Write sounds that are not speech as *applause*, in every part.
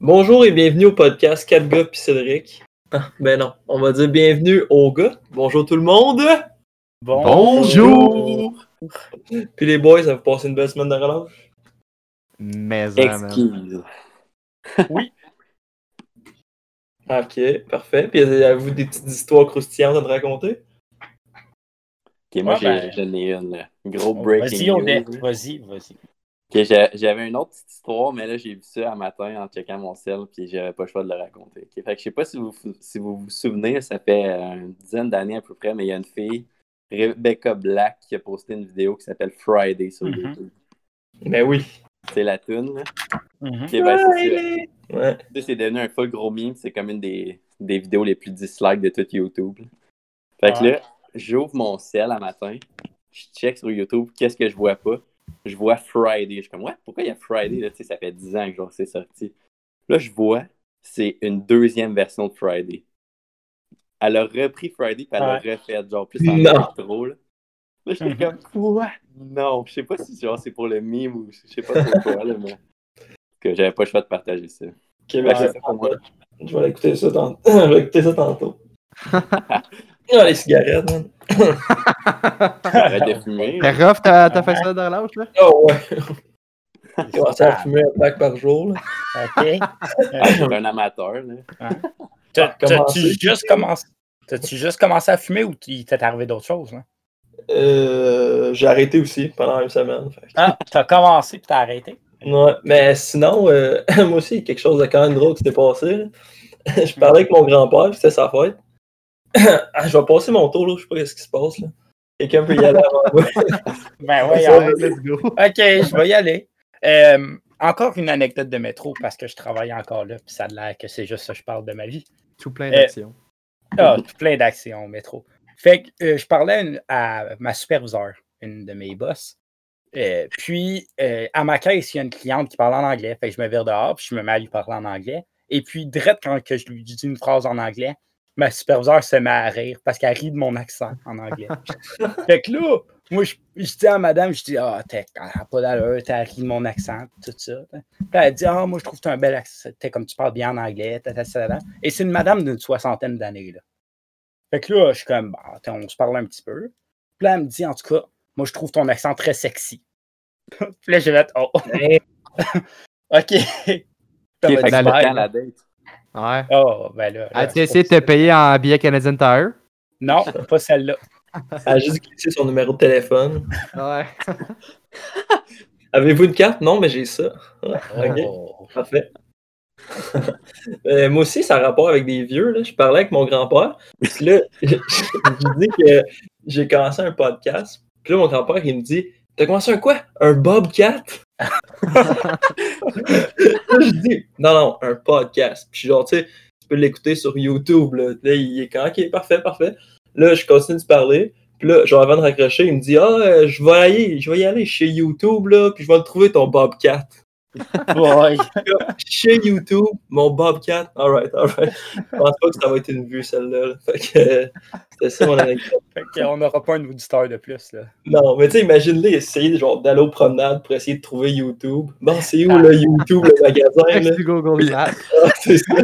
Bonjour et bienvenue au podcast 4 gars pis Cédric. Ah, ben non, on va dire bienvenue aux gars. Bonjour tout le monde. Bonjour! Puis les boys, ça vous passé une belle semaine de relâche? Mais man. Exquise. *laughs* Ok, parfait. Puis avez-vous des petites histoires croustillantes à te raconter? Ok, moi Ouais, j'ai- ben- j'en ai une. Gros breaking Vas-y, on est. Vas-y, vas-y. J'avais une autre petite histoire, mais là j'ai vu ça un matin en checkant mon cell, puis j'avais pas le choix de le raconter. Ok, Fait que je sais pas si vous, si vous vous souvenez, ça fait euh, une dizaine d'années à peu près, mais il y a une fille, Rebecca Black, qui a posté une vidéo qui s'appelle Friday sur Mhm. YouTube. Ben oui. C'est la tune, là. Ben, c'est. Ouais. Devenu un full gros meme. C'est comme une des, des vidéos les plus dislikes de tout YouTube. là. Fait que là, j'ouvre mon ciel un matin. Je check sur YouTube. Qu'est-ce que je vois pas? Je vois Friday. Je suis comme, ouais, pourquoi il y a Friday? Là? Tu sais, ça fait 10 ans que genre, c'est sorti. Là, je vois, c'est une deuxième version de Friday. Elle a repris Friday, puis elle l'a refait, genre, plus en électro. Là, là j'étais Mhm. comme, quoi? Non, je sais pas si genre, c'est pour le meme ou je sais pas pourquoi, là, mais que j'avais pas le choix de partager ça. Ok, ben Ouais, pour moi. *coughs* Je vais écouter ça tantôt. je vais écouter ça tantôt. Ah, les cigarettes, man. *laughs* Arrête de fumer. T'es rough, t'as t'as fait ça de relâche, là? Oh ouais. *laughs* J'ai commencé à fumer un pack par jour. Là. OK. Ah, T'es un amateur, là. T'as- T'as-tu juste commencé. T'as-tu juste commencé à fumer ou il t'est arrivé d'autres choses? Hein? Euh, j'ai arrêté aussi pendant une semaine. fait Ah, t'as commencé puis t'as arrêté? Ouais, mais sinon, euh, *laughs* moi aussi, il y a quelque chose de quand même drôle qui s'est passé. là. je parlais avec mon grand-père, puis c'était sa fête. *coughs* Ah, je vais passer mon tour, là, je sais pas ce qui se passe. là. Quelqu'un peut y aller avant moi. *laughs* Ben ouais. let's go. OK, je vais y aller. Euh, encore une anecdote de métro parce que je travaille encore là, puis ça a l'air que c'est juste ça que je parle de ma vie. Tout plein d'actions. Ah, plein d'actions au métro. Fait que euh, je parlais à une- à ma superviseure, une de mes boss. Euh, puis, euh, à ma caisse, il y a une cliente qui parle en anglais. Fait que je me vire dehors, puis je me mets à lui parler en anglais. Et puis, direct quand que je lui dis une phrase en anglais, ma superviseure se met à rire parce qu'elle rit de mon accent en anglais. *laughs* fait que là, moi, je, je dis à madame, je dis, ah, t'es t'as pas d'allure, t'as ri de mon accent, tout ça. Puis elle dit, ah, moi, je trouve que t'as un bel accent, t'es comme tu parles bien en anglais, ta, ta. Et c'est une madame d'une soixantaine d'années, là. Fait que là, je suis comme, bah, on se parle un petit peu. Puis là, elle me dit, en tout cas, moi, je trouve ton accent très sexy. *laughs* Puis là, j'ai fait, oh, *laughs* OK. Ça Ok, m'a fait dans le- la date? Ouais. Oh, ben là. là, As-tu essayé de te payer en billet Canadian Tire? Non, pas celle-là. *laughs* Elle a juste glissé son numéro de téléphone. Ouais. *laughs* Avez-vous une carte? Non, mais j'ai ça. *laughs* Ok, Oh. parfait. Euh, moi aussi, ça a rapport avec des vieux. Là. Je parlais avec mon grand-père. Puis là, je, dis que j'ai commencé un podcast. Puis là, mon grand-père, il me dit T'as commencé un quoi? Un Bobcat je dis Non, non, un podcast. Puis genre, tu sais, tu peux l'écouter sur YouTube. Là, il est quand? Ok, parfait, parfait. Là, je continue de parler. Puis là, genre, avant de raccrocher, il me dit Ah, euh, je vais aller, je vais y aller chez YouTube, là, puis je vais le trouver ton Bobcat. Ouais. Chez YouTube, mon Bobcat. Alright, alright. Je pense pas que ça va être une vue, celle-là. là. Fait que euh, c'était ça mon anecdote. Fait qu'on n'aura pas un auditeur de plus, là. Non, mais tu sais, imagine-les essayer genre, d'aller aux promenades pour essayer de trouver YouTube. Bon, c'est où le YouTube, le magasin? Là? Next to Google Maps. *laughs* Ah, c'est ça.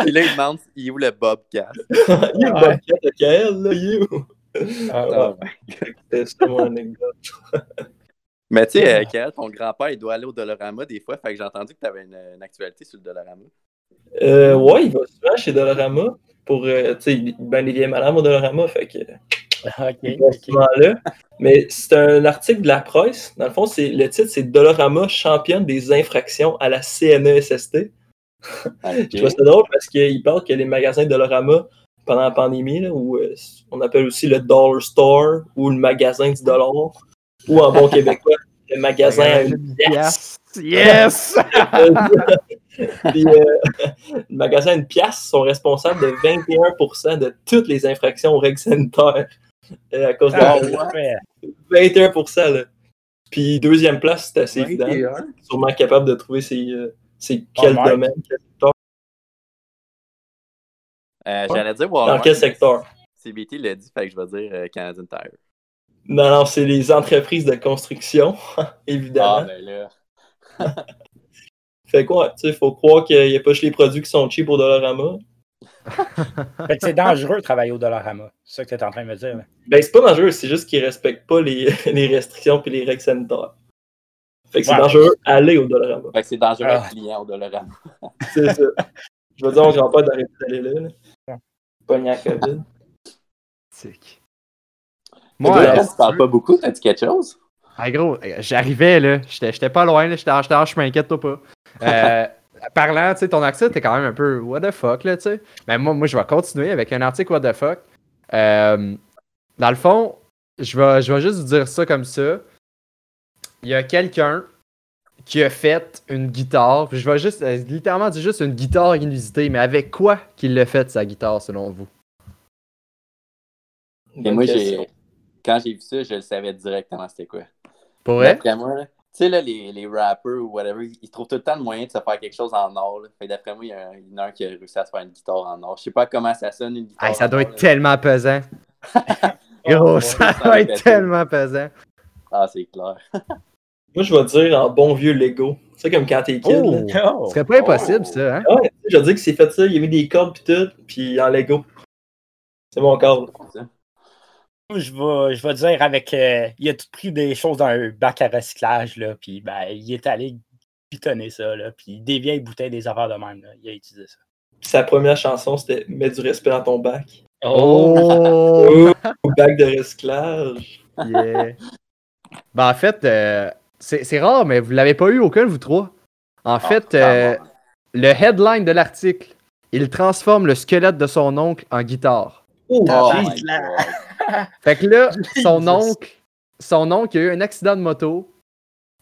Puis là, il demande, il est où le Bobcat? *laughs* Il y a le Ouais. Bobcat de Kael, là, il est où? Ah, Ah, C'était ça mon anecdote. *laughs* Mais tu sais, euh, Kael, ton grand-père, il doit aller au Dolorama des fois, fait que j'ai entendu que tu avais une, une actualité sur le Dolorama. Euh, ouais, il va souvent chez Dolorama pour, euh, tu sais, ben les vieilles madames au Dolorama, fait que *laughs* OK. il va ok. souvent là. Mais c'est un article de la presse. Dans le fond, c'est le titre, c'est Dolorama championne des infractions à la CNESST. Je trouve ça drôle parce qu'il parle que les magasins Dolorama, pendant la pandémie, là, où euh, on appelle aussi le Dollar Store ou le magasin du dollar, ou en bon québécois, le magasin à une pièce. Yes! *laughs* Puis, euh, le magasin à une pièce sont responsables de 21% de toutes les infractions aux règles sanitaires euh, à cause de Ah, la ouais. 21%. Là. Puis deuxième place, c'est assez évident. 21. Sûrement capable de trouver c'est, euh, quel Walmart. domaine, quel secteur. Euh, J'allais dire dans quel secteur? CBT l'a dit, fait que je vais dire euh, Canadian Tire. Non, non, c'est les entreprises de construction, *laughs* Ah, évidemment. ben là. Fait quoi, tu sais, faut croire qu'il n'y a pas juste les produits qui sont cheap au Dollarama. Fait que c'est dangereux de travailler au Dollarama. C'est ça que tu es en train de me dire. là. Ben, c'est pas dangereux, c'est juste qu'ils respectent pas les, *laughs* les restrictions puis les règles sanitaires. Fait que c'est Ouais. dangereux, aller au Dollarama. Fait que c'est dangereux Ah. être client au Dollarama. *laughs* C'est ça. Je veux dire, on grand pas d'arrêter d'aller là. là. Pogné à COVID. Tic. Moi, Moi, Moi, euh, tu parles pas beaucoup, t'as dit quelque chose? Ah, gros, j'arrivais, là. J'étais j'étais pas loin, là. J'étais en, j'étais en chemin, inquiète-toi pas. Euh, *laughs* parlant, tu sais, ton accent, t'es quand même un peu what the fuck, là, tu sais. Mais moi, moi, je vais continuer avec un article what the fuck. Euh, dans le fond, je vais, je vais juste vous dire ça comme ça. Il y a quelqu'un qui a fait une guitare. puis Je vais juste, euh, littéralement dire juste une guitare inusitée, mais avec quoi qu'il l'a fait, sa guitare, selon vous? Bonne moi, j'ai. Quand j'ai vu ça, je le savais directement c'était quoi. Pour vrai? D'après moi, tu sais, là, les, les rappers ou whatever, ils trouvent tout le temps le moyen de se faire quelque chose en or. Là. Fait que d'après moi, il y, a un, il y en a un qui a réussi à se faire une guitare en or. Je sais pas comment ça sonne, une guitare. Hey, ça en doit or, être là. tellement pesant. Oh, *laughs* Gros, ouais. ça ça doit va être tellement pesant. Ah, c'est clair. *laughs* Moi, je vais dire en bon vieux Lego. C'est comme quand t'es kid. Oh! là. Oh! Ce serait pas impossible, Oh. ça, hein? Ouais, je veux dire que c'est fait ça, il a mis des cordes pis tout, puis en Lego. C'est mon corps. Je vais, je vais dire avec. euh, il a tout pris des choses dans un bac à recyclage, là, puis ben, il est allé pitonner ça, là, puis des vieilles bouteilles, des affaires de même, là, il a utilisé ça. Puis sa première chanson, c'était Mets du respect dans ton bac. Oh! *laughs* *laughs* Au bac de recyclage. yeah. Ben, en fait, euh, c'est rare, mais vous l'avez pas eu aucun, vous trois. En fait, euh, le headline de l'article, il transforme le squelette de son oncle en guitare. Oh, Oh God. *laughs* Fait que là, son oncle, son oncle, il a eu un accident de moto.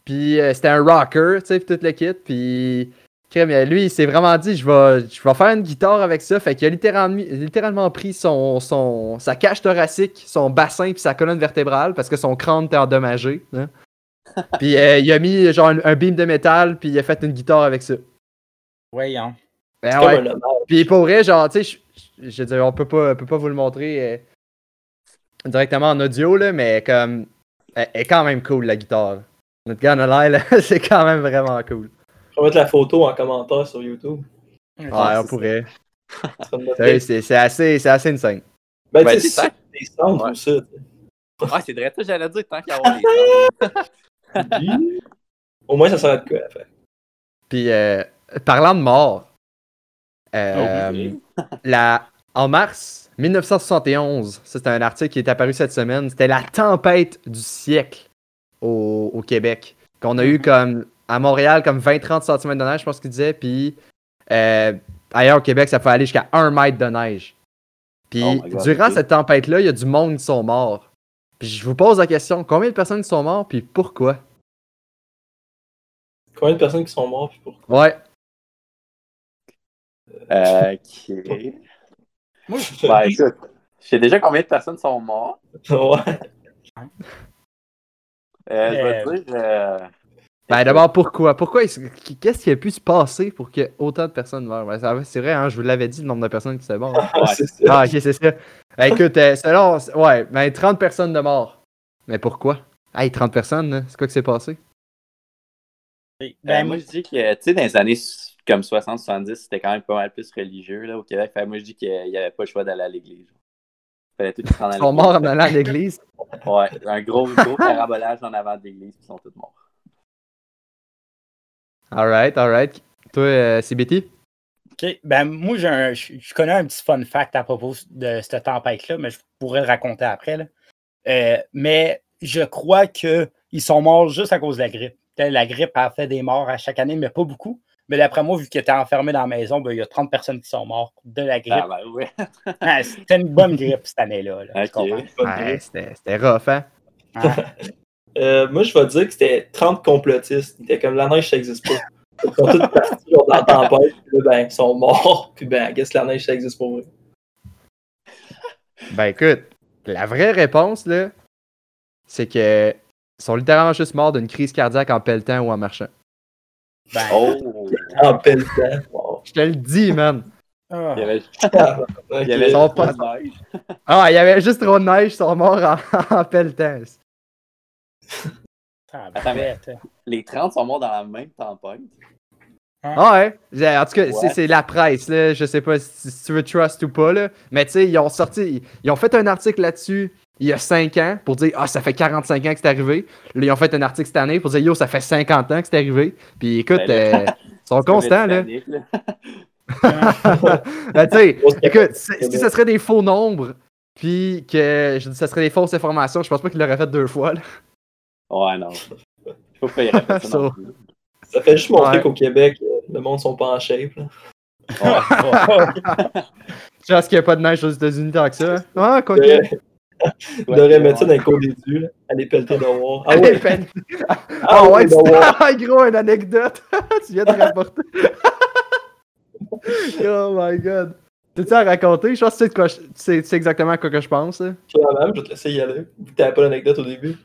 Puis euh, c'était un rocker, tu sais, tout le kit. Puis crème, lui, il s'est vraiment dit, je vais, je vais faire une guitare avec ça. Fait qu'il a littéralement, littéralement pris son, son, sa cage thoracique, son bassin puis sa colonne vertébrale parce que son crâne était endommagé. hein. *laughs* puis euh, il a mis genre un, un beam de métal puis il a fait une guitare avec ça. Voyons. Ben ouais. Puis pour vrai, genre, tu sais, je- je je veux dire, on peut pas, on peut pas vous le montrer euh, directement en audio, là, mais comme, elle est quand même cool, la guitare. Notre gars, là, *laughs* c'est quand même vraiment cool. Je vais mettre la photo en commentaire sur YouTube. Ouais, Ah, on c'est pourrait. Va. C'est c'est assez, c'est assez insane. Ben, Ben, tu sais, c'est c'est des centres Ouais. ou ça. tu Ouais, c'est vrai, ça, j'allais dire tant qu'à avoir les sais. Au moins, ça serait de quoi à faire. Puis, euh, parlant de mort, euh, Oui. la, en mars 1971, ça c'est un article qui est apparu cette semaine, c'était la tempête du siècle au, au Québec. Qu'on a eu comme à Montréal comme 20-30 cm de neige, je pense qu'il disait, puis euh, ailleurs au Québec, ça peut aller jusqu'à 1 mètre de neige. Puis Oh durant cette tempête-là, il y a du monde qui sont morts. Puis je vous pose la question, combien de personnes qui sont mortes, puis pourquoi? Combien de personnes qui sont mortes puis pourquoi? Ouais, Euh, ok. Moi, Ben, écoute, je sais déjà combien de personnes sont mortes. ouais. Euh, je vais Euh, te dire. euh, Ben d'abord, pourquoi? Pourquoi? est-ce que- Qu'est-ce qui a pu se passer pour que autant de personnes meurent? Ben, ça- c'est vrai, hein, je vous l'avais dit, le nombre de personnes qui mortes. *laughs* Ah, c'est ça. Ah, ok, c'est ça. Ben, écoute, euh, selon... Ouais, ben 30 personnes de morts. Mais pourquoi? Hey, 30 personnes, c'est quoi qui s'est passé? euh, ben, moi, je dis que, tu sais, dans les années comme 60-70, c'était quand même pas mal plus religieux là, au Québec. Fait moi, je dis qu'il n'y avait pas le choix d'aller à l'église. Fallait tout se rendre à Ils sont l'église. morts en allant à l'église? *laughs* Ouais, un gros, gros carabolage en avant de l'église, puis ils sont tous morts. Alright, alright. Toi, euh, CBT? OK. Ben, moi, j'ai un- je je connais un petit fun fact à propos de cette tempête-là, mais je pourrais le raconter après. là. Euh, mais je crois qu'ils sont morts juste à cause de la grippe. La grippe a fait des morts à chaque année, mais pas beaucoup. Mais d'après moi, vu qu'ils étaient enfermés dans la maison, ben, il y a 30 personnes qui sont mortes de la grippe. Ah, ben, ouais. *laughs* Ah, C'était une bonne grippe cette année-là. Pas Ouais, c'était c'était rough, hein? Ah. *laughs* Euh, moi, je vais dire que c'était 30 complotistes. Ils étaient comme la neige, ça n'existe pas. Ils sont tous partis dans la tempête, puis là, ben, ils sont morts, *laughs* puis ben, qu'est-ce que la neige, ça existe pour eux. Ben écoute, la vraie réponse, là, c'est que ils sont littéralement juste morts d'une crise cardiaque en pelletant ou en marchant. Ben, Oh! *laughs* En. Wow. Je te le dis, man. ah. Il y avait, Ah, il y avait ok. Son trop de neige. *laughs* Ah, il y avait juste trop de neige, ils sont morts en, *laughs* en pelletant. Ah, Attends, mais- bête. Les 30 sont morts dans la même tempête. Ah ouais. En tout cas, c'est la presse, là. Je sais pas si, si tu veux trust ou pas, là. Mais tu sais, ils ont sorti. Ils ont fait un article là-dessus il y a 5 ans pour dire Ah, ça fait 45 ans que c'est arrivé. Là, ils ont fait un article cette année pour dire Yo, ça fait 50 ans que c'est arrivé. Puis écoute, Ben euh, ils sont *laughs* constants, là. *laughs* Ben, tu sais, Grosse écoute, si ça serait des faux nombres, puis que je dis ça serait des fausses informations, je pense pas qu'ils l'auraient fait deux fois, là. Ouais, non. Faut pas y répéter *laughs* ça fait juste montrer Ouais. qu'au Québec, euh, le monde sont pas en shape. là. Ouais. Je pense qu'il n'y a pas de neige aux États-Unis tant que ça? Ah, quoi que. Ouais, devrait mettre ça ouais. dans les cours d'édu, là. Aller pelleter. *laughs* Ah Allez, ouais, peine. ah Ah ouais, ouais, tu devoir. Ah, gros, une anecdote. *laughs* tu viens de rapporter. *laughs* oh my god. T'as-tu à raconter? Je pense que tu sais, de quoi je- tu sais, tu sais exactement à quoi que je pense. Clairement, je vais te laisser y aller. T'avais pas l'anecdote au début.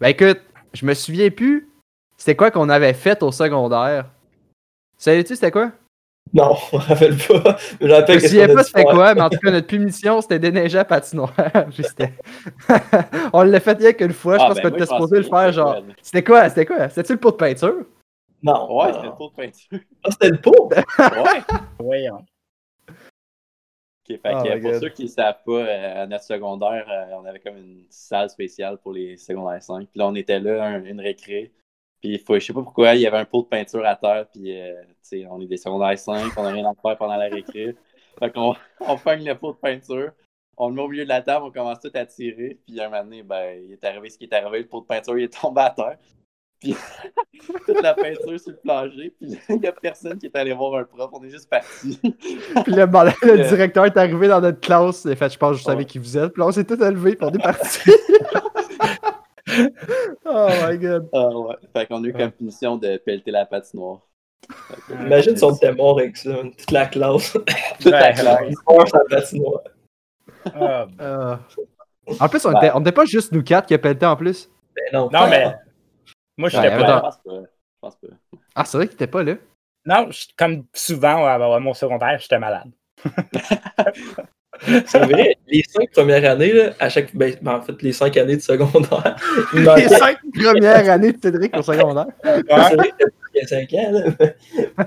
Ben écoute, je me souviens plus. C'était quoi qu'on avait fait au secondaire? Savais-tu c'était quoi? Non, *laughs* on me rappelle pas. Je me Je rappelle a pas c'était quoi, mais en tout cas, notre punition, c'était déneiger à patinoire. *laughs* *laughs* On l'a fait rien qu'une fois. Je Ah, pense ben, qu'on était je supposé le faire genre. C'était quoi? C'était quoi? C'était-tu le pot de peinture? Non. Ouais, non. c'était le pot de peinture. Ah, c'était le pot? Ouais. Voyons. Ok, fait Oh que, my pour God. ceux qui ne savent pas, euh, à notre secondaire, euh, on avait comme une salle spéciale pour les secondaires 5. Puis là, on était là, un- une récré. Puis faut, je sais pas pourquoi, il y avait un pot de peinture à terre. Puis, euh, tu sais, on est des secondaires 5, on n'a rien à faire pendant la récré. Fait qu'on *laughs* on pogne le pot de peinture. On le met au milieu de la table, on commence tout à tirer. Puis un moment donné, ben, il est arrivé ce qui est arrivé. Le pot de peinture, il est tombé à terre. Puis *laughs* toute la peinture sur le plancher. Puis il n'y a personne qui est allé voir un prof. On est juste parti. Puis le, *laughs* le directeur est arrivé dans notre classe. A fait, je pense, que je savais Ouais. qui vous êtes. Puis on s'est tous élevés, puis on est partis. *laughs* oh my god. Ah ouais. Fait qu'on a eu comme punition de pelleter la patinoire. Que- Imagine si on était mort avec ça. Toute la classe. *laughs* Toute la classe. Ils meurent sur la patinoire. Ah, Euh, En plus, on Ben. était, on était pas juste nous quatre qui a pété en plus. Ben non. Non, mais moi, je Ouais, n'étais attends. pas. Je pense pas. Je pense pas. Ah, c'est vrai qu'il était pas là? Non, comme souvent à à mon secondaire, j'étais malade. *laughs* C'est vrai, les cinq premières années, là, à chaque. Ben, ben, en fait, les cinq années de secondaire, *laughs* Les cinq premières années de Cédric au secondaire. C'est vrai que il y a cinq ans, là.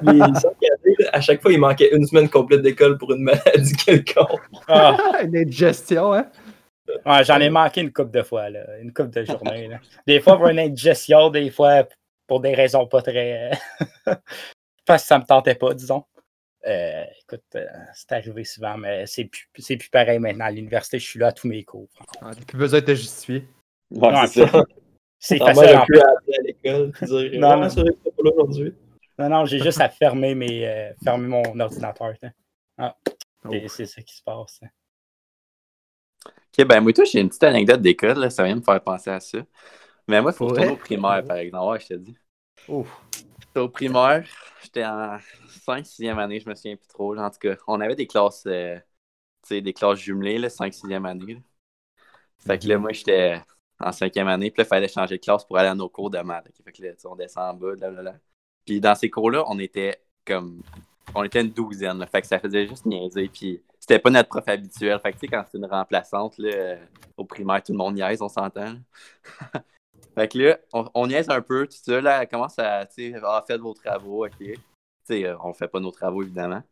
Les cinq années, là, à chaque fois, il manquait une semaine complète d'école pour une maladie *laughs* quelconque. Ah, Une indigestion, hein. ouais, J'en ai manqué une couple de fois, là, une couple de journées. là. Des fois pour une indigestion, des fois pour des raisons pas très. *laughs* Parce que ça me tentait pas, disons. Euh, écoute, euh, c'est arrivé souvent, mais c'est plus, c'est plus pareil maintenant. À l'université, je suis là à tous mes cours. Ah, T'as plus besoin de te justifier. Ouais, c'est ça. *laughs* C'est Ta facile. en appeler à l'école *laughs* Non, Non, non. c'est vrai que t'es pas là aujourd'hui. Non, non, j'ai juste *laughs* à fermer, mes, euh, fermer mon ordinateur. t'sais. Ah, Oh. c'est ça qui se passe. hein. Ok, ben moi, toi, j'ai une petite anecdote d'école, là, ça vient me faire penser à ça. Mais moi, il faut retourner au primaire, par exemple. Ouais, je te dis. Ouf. Au primaire, j'étais en 5 6e année, je me souviens plus trop. En tout cas, on avait des classes, euh, tu sais, des classes jumelées, là, 5 6e année. là. Fait que là, moi, j'étais en 5e année, puis là, il fallait changer de classe pour aller à nos cours de maths. Fait que là, on descend en bas, blablabla. Puis dans ces cours-là, on était comme. On était une douzaine, là. Fait que ça faisait juste niaiser. Puis c'était pas notre prof habituel. Fait que tu sais, quand c'est une remplaçante, là, au primaire, tout le monde niaise, on s'entend. *laughs* fait que là, on, on niaise un peu, tout ça. Là, elle commence à, tu sais, ah, faites vos travaux, ok. Tu sais, euh, on fait pas nos travaux, évidemment.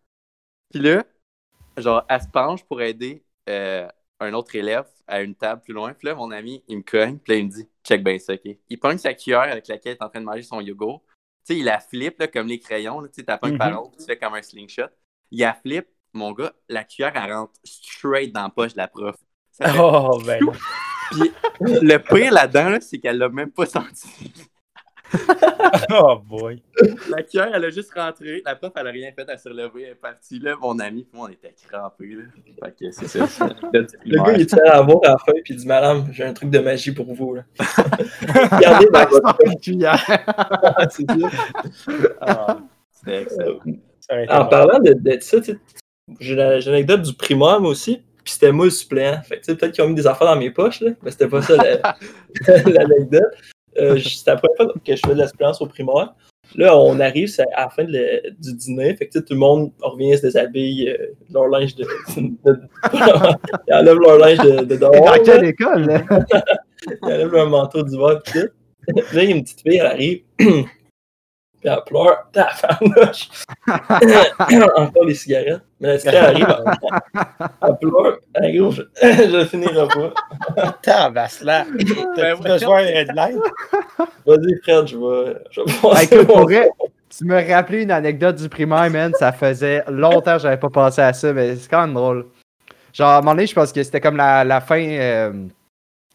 Puis là, genre, elle se penche pour aider euh, un autre élève à une table plus loin. Puis là, mon ami, il me cogne. Puis là, il me dit, check bien ça, ok. Il pogne sa cuillère avec laquelle il est en train de manger son yogourt. Tu sais, il la flippe, là, comme les crayons. Tu sais, t'as pas Mhm. par haut, puis tu fais comme un slingshot. Il la flippe, mon gars, la cuillère, elle rentre straight dans la poche de la prof. Ça fait- Oh, ben. Puis le pire là-dedans, là, c'est qu'elle l'a même pas senti. *laughs* Oh, boy. La cuillère, elle a juste rentré. La prof, elle a rien fait, elle s'est relevée, elle est partie. Là, mon ami, puis moi, on était crampés. Là. Fait que c'est ça. c'est Le gars, il tient à voir à la fin et il dit Madame, j'ai un truc de magie pour vous. Là. *laughs* Regardez dans votre *laughs* Une cuillère. C'est ça. Ah, C'était excellent. En parlant de, de ça, la- j'ai l'anecdote du primaire, moi aussi, puis c'était moi le suppléant. Fait que, peut-être qu'ils ont mis des affaires dans mes poches, là, mais c'était pas ça la- *laughs* l'anecdote. Euh, c'était la première fois que je faisais de la suppléance au primaire. Là, on arrive à la fin de le- du dîner, fait que tout le monde revient, se déshabille, euh, leur linge de. de- *laughs* ils enlèvent leur linge de, de dehors. Dans là. quelle école, là? *laughs* Il enlève leur manteau d'hiver pis tout. Puis là, il y a une petite fille, elle arrive. *clears throat* puis elle pleure. Tabarnouche! Encore les cigarettes. Mais la petite fille arrive, elle, elle pleure. Elle gros, *laughs* je, je finirai pas. *laughs* Tabaslac. T'as Ben, de l'aide? Vas-y, Fred, je vais, je tu me rappelais une anecdote du primaire, man. Ça faisait longtemps que j'avais pas pensé à ça, mais c'est quand même drôle. Genre, à un moment donné, je pense que c'était comme la, la fin. euh,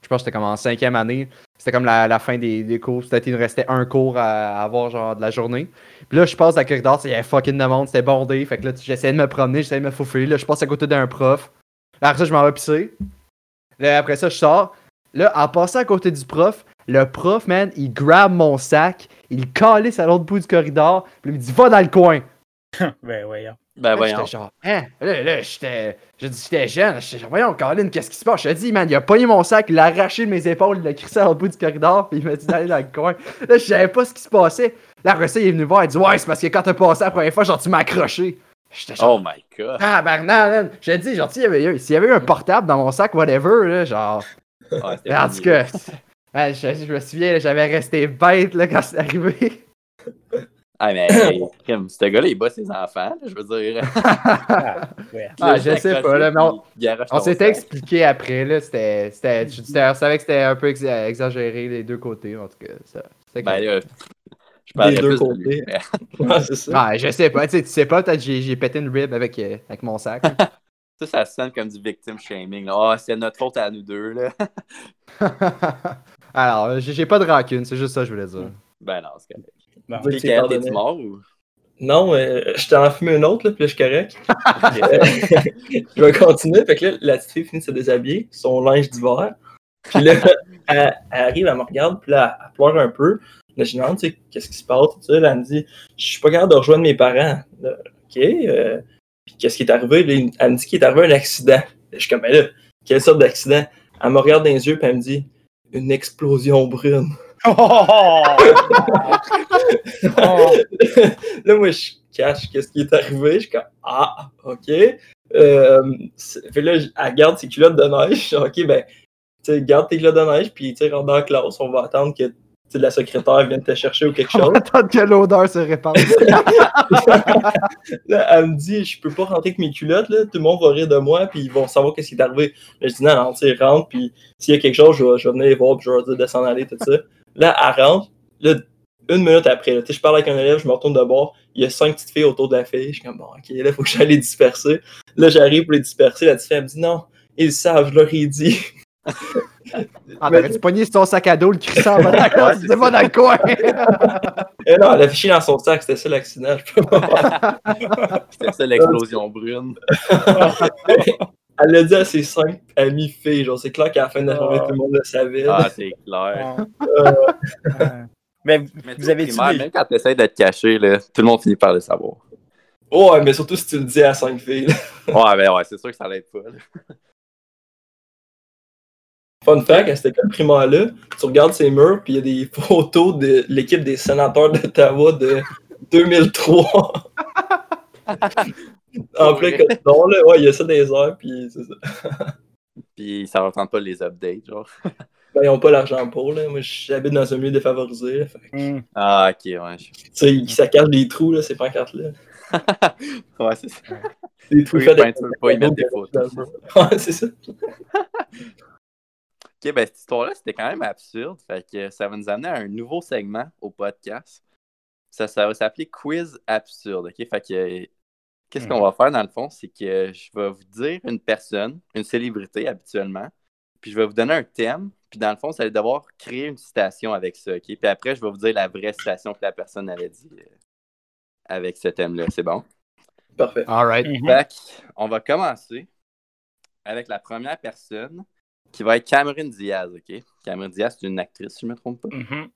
je pense que c'était comme en cinquième année. C'était comme la, la fin des, des cours. Peut-être il nous restait un cours à, à avoir, genre, de la journée. Puis là, je passe le corridor, il y avait fucking de monde, c'était bondé. Fait que là, j'essayais de me promener, j'essayais de me faufiler. Là, je passe à côté d'un prof. Après ça, je m'en vais pisser. Là, après ça, je sors. Là, en passant à côté du prof, le prof, man, il grab mon sac, il calisse à l'autre bout du corridor, puis il me dit Va dans le coin. *laughs* Ben voyons. Ben Là, voyons. J'étais genre, hein? Là, là j'étais. J'ai dit, j'étais jeune. J'étais genre, voyons, Colin, qu'est-ce qui se passe? Je te dis, man, il a pogné mon sac, il l'a arraché de mes épaules, il l'a crissé à l'autre bout du corridor, puis il m'a dit d'aller dans le coin. Là, je savais pas ce qui se passait. Ça, il est venu me voir, il dit, ouais, c'est parce que quand t'as passé la première fois, genre, tu m'as accroché. J'étais genre, Oh my god. ah, Bernard, man. J'ai dit, genre, s'il y, avait eu- s'il y avait eu un portable dans mon sac, whatever, là, genre. Ouais, c'était En tout cas, *laughs* je, je me souviens, j'avais resté bête, là, quand c'est arrivé. Ah, mais *coughs* ce gars-là, il bat ses enfants, je veux dire. Ah, ouais. *laughs* Ah, je sais pas, là, mais on- s'était expliqué après, là, c'était, c'était, je, savais que c'était un peu ex- exagéré les deux côtés, en tout cas. Ça, Ben je parlerais Des deux plus de côtés. lui. *laughs* *laughs* Ouais, c'est ça. Ah, je sais pas, tu sais, tu sais pas, peut-être j'ai, j'ai pété une rib avec, euh, avec mon sac. Ça, ça sonne comme du victim shaming. Ah, c'est notre faute à nous deux, là. Alors, j'ai, j'ai pas de rancune, c'est juste ça que je voulais dire. Ben non, c'est correct. Bon. T'es-tu mort ou? Non, euh, je t'en ai fumé une autre, là, puis là, je suis correct. *laughs* Je vais continuer. Fait que là, la petite fille finit de se déshabiller, son linge d'hiver. Puis là, *laughs* elle, elle arrive, elle me regarde, puis là, elle pleure un peu. Là, je lui demande, tu sais, qu'est-ce qui se passe, tout ça. Là, elle me dit, je suis pas capable de rejoindre mes parents. Là, OK. euh, puis qu'est-ce qui est arrivé? Là, elle me dit qu'il est arrivé un accident. Là, je suis comme, mais là, quelle sorte d'accident? Elle me regarde dans les yeux, puis elle me dit, une explosion brune. Oh! Oh! là, moi, je cache qu'est-ce qui est arrivé. Je suis comme, ah, OK. Euh, fait là, elle garde ses culottes de neige. Je suis, OK, ben, tu sais, garde tes culottes de neige, puis, tu sais, rentre dans la classe. On va attendre que la secrétaire vienne te chercher ou quelque On chose. va attendre que l'odeur se répande. là, elle me dit, je peux pas rentrer avec mes culottes, là. Tout le monde va rire de moi, puis ils vont savoir qu'est-ce qui est arrivé. Là, je dis, non, non, tu rentre, puis s'il y a quelque chose, je vais, je vais venir les voir, puis je vais leur dire de s'en aller, tout ça. Là, elle rentre. Là, une minute après, là, tu je parle avec un élève, je me retourne de bord. Il y a cinq petites filles autour de la fille. Je suis comme, bon, ok, là, il faut que j'aille les disperser. Là, j'arrive pour les disperser. La petite fille, elle me dit, non, ils savent, je leur ai dit. Ah, dû pogner sur ton sac à dos, le crissant de la tu pas dans le coin. Eh non, elle a fiché dans son sac, c'était ça l'accident. Je peux pas- *laughs* C'était ça l'explosion brune. *laughs* Elle l'a dit à ses cinq amis filles. Genre, c'est clair qu'à la fin de la journée, tout le monde le savait. Ah, c'est clair. Ah. Mais vous- Mais vous avez primaire, dit Même quand tu essaies de te cacher, là, tout le monde finit par le savoir. Oh, ouais, mais surtout si tu le dis à cinq filles. Ouais, ben ouais, c'est sûr que ça l'aide pas. là. Fun fact, à cette école primaire-là, tu regardes ses murs, puis il y a des photos de l'équipe des sénateurs d'Ottawa de 2003. En plein coton, là. Ouais, il y a ça des heures, puis c'est ça. *laughs* Puis ça ne tente pas les updates, genre. *laughs* Ben, ils n'ont pas l'argent pour, là. Moi, j'habite dans un milieu défavorisé, là. Fait que, tu Hmm. Ah, ok, ouais. je- sais, ça cache des trous, là, ces pancartes-là. *laughs* Ouais, c'est ça. Des trous Oui, faits ben, tu pas y mettre des photos. Ouais, c'est ça. Ok, ben cette histoire-là, c'était quand même absurde. Fait que ça va nous amener à un nouveau segment au podcast. Ça, ça va s'appeler Quiz absurde. Ok, fait que qu'est-ce qu'on va faire dans le fond, c'est que je vais vous dire une personne, une célébrité habituellement, puis je vais vous donner un thème, puis dans le fond, vous allez devoir créer une citation avec ça. Ok, puis après, je vais vous dire la vraie citation que la personne avait dit euh, avec ce thème-là. C'est bon? Parfait. Alright. Mhm. Fait que, on va commencer avec la première personne qui va être Cameron Diaz, OK? Cameron Diaz, c'est une actrice, si je ne me trompe pas. Mhm.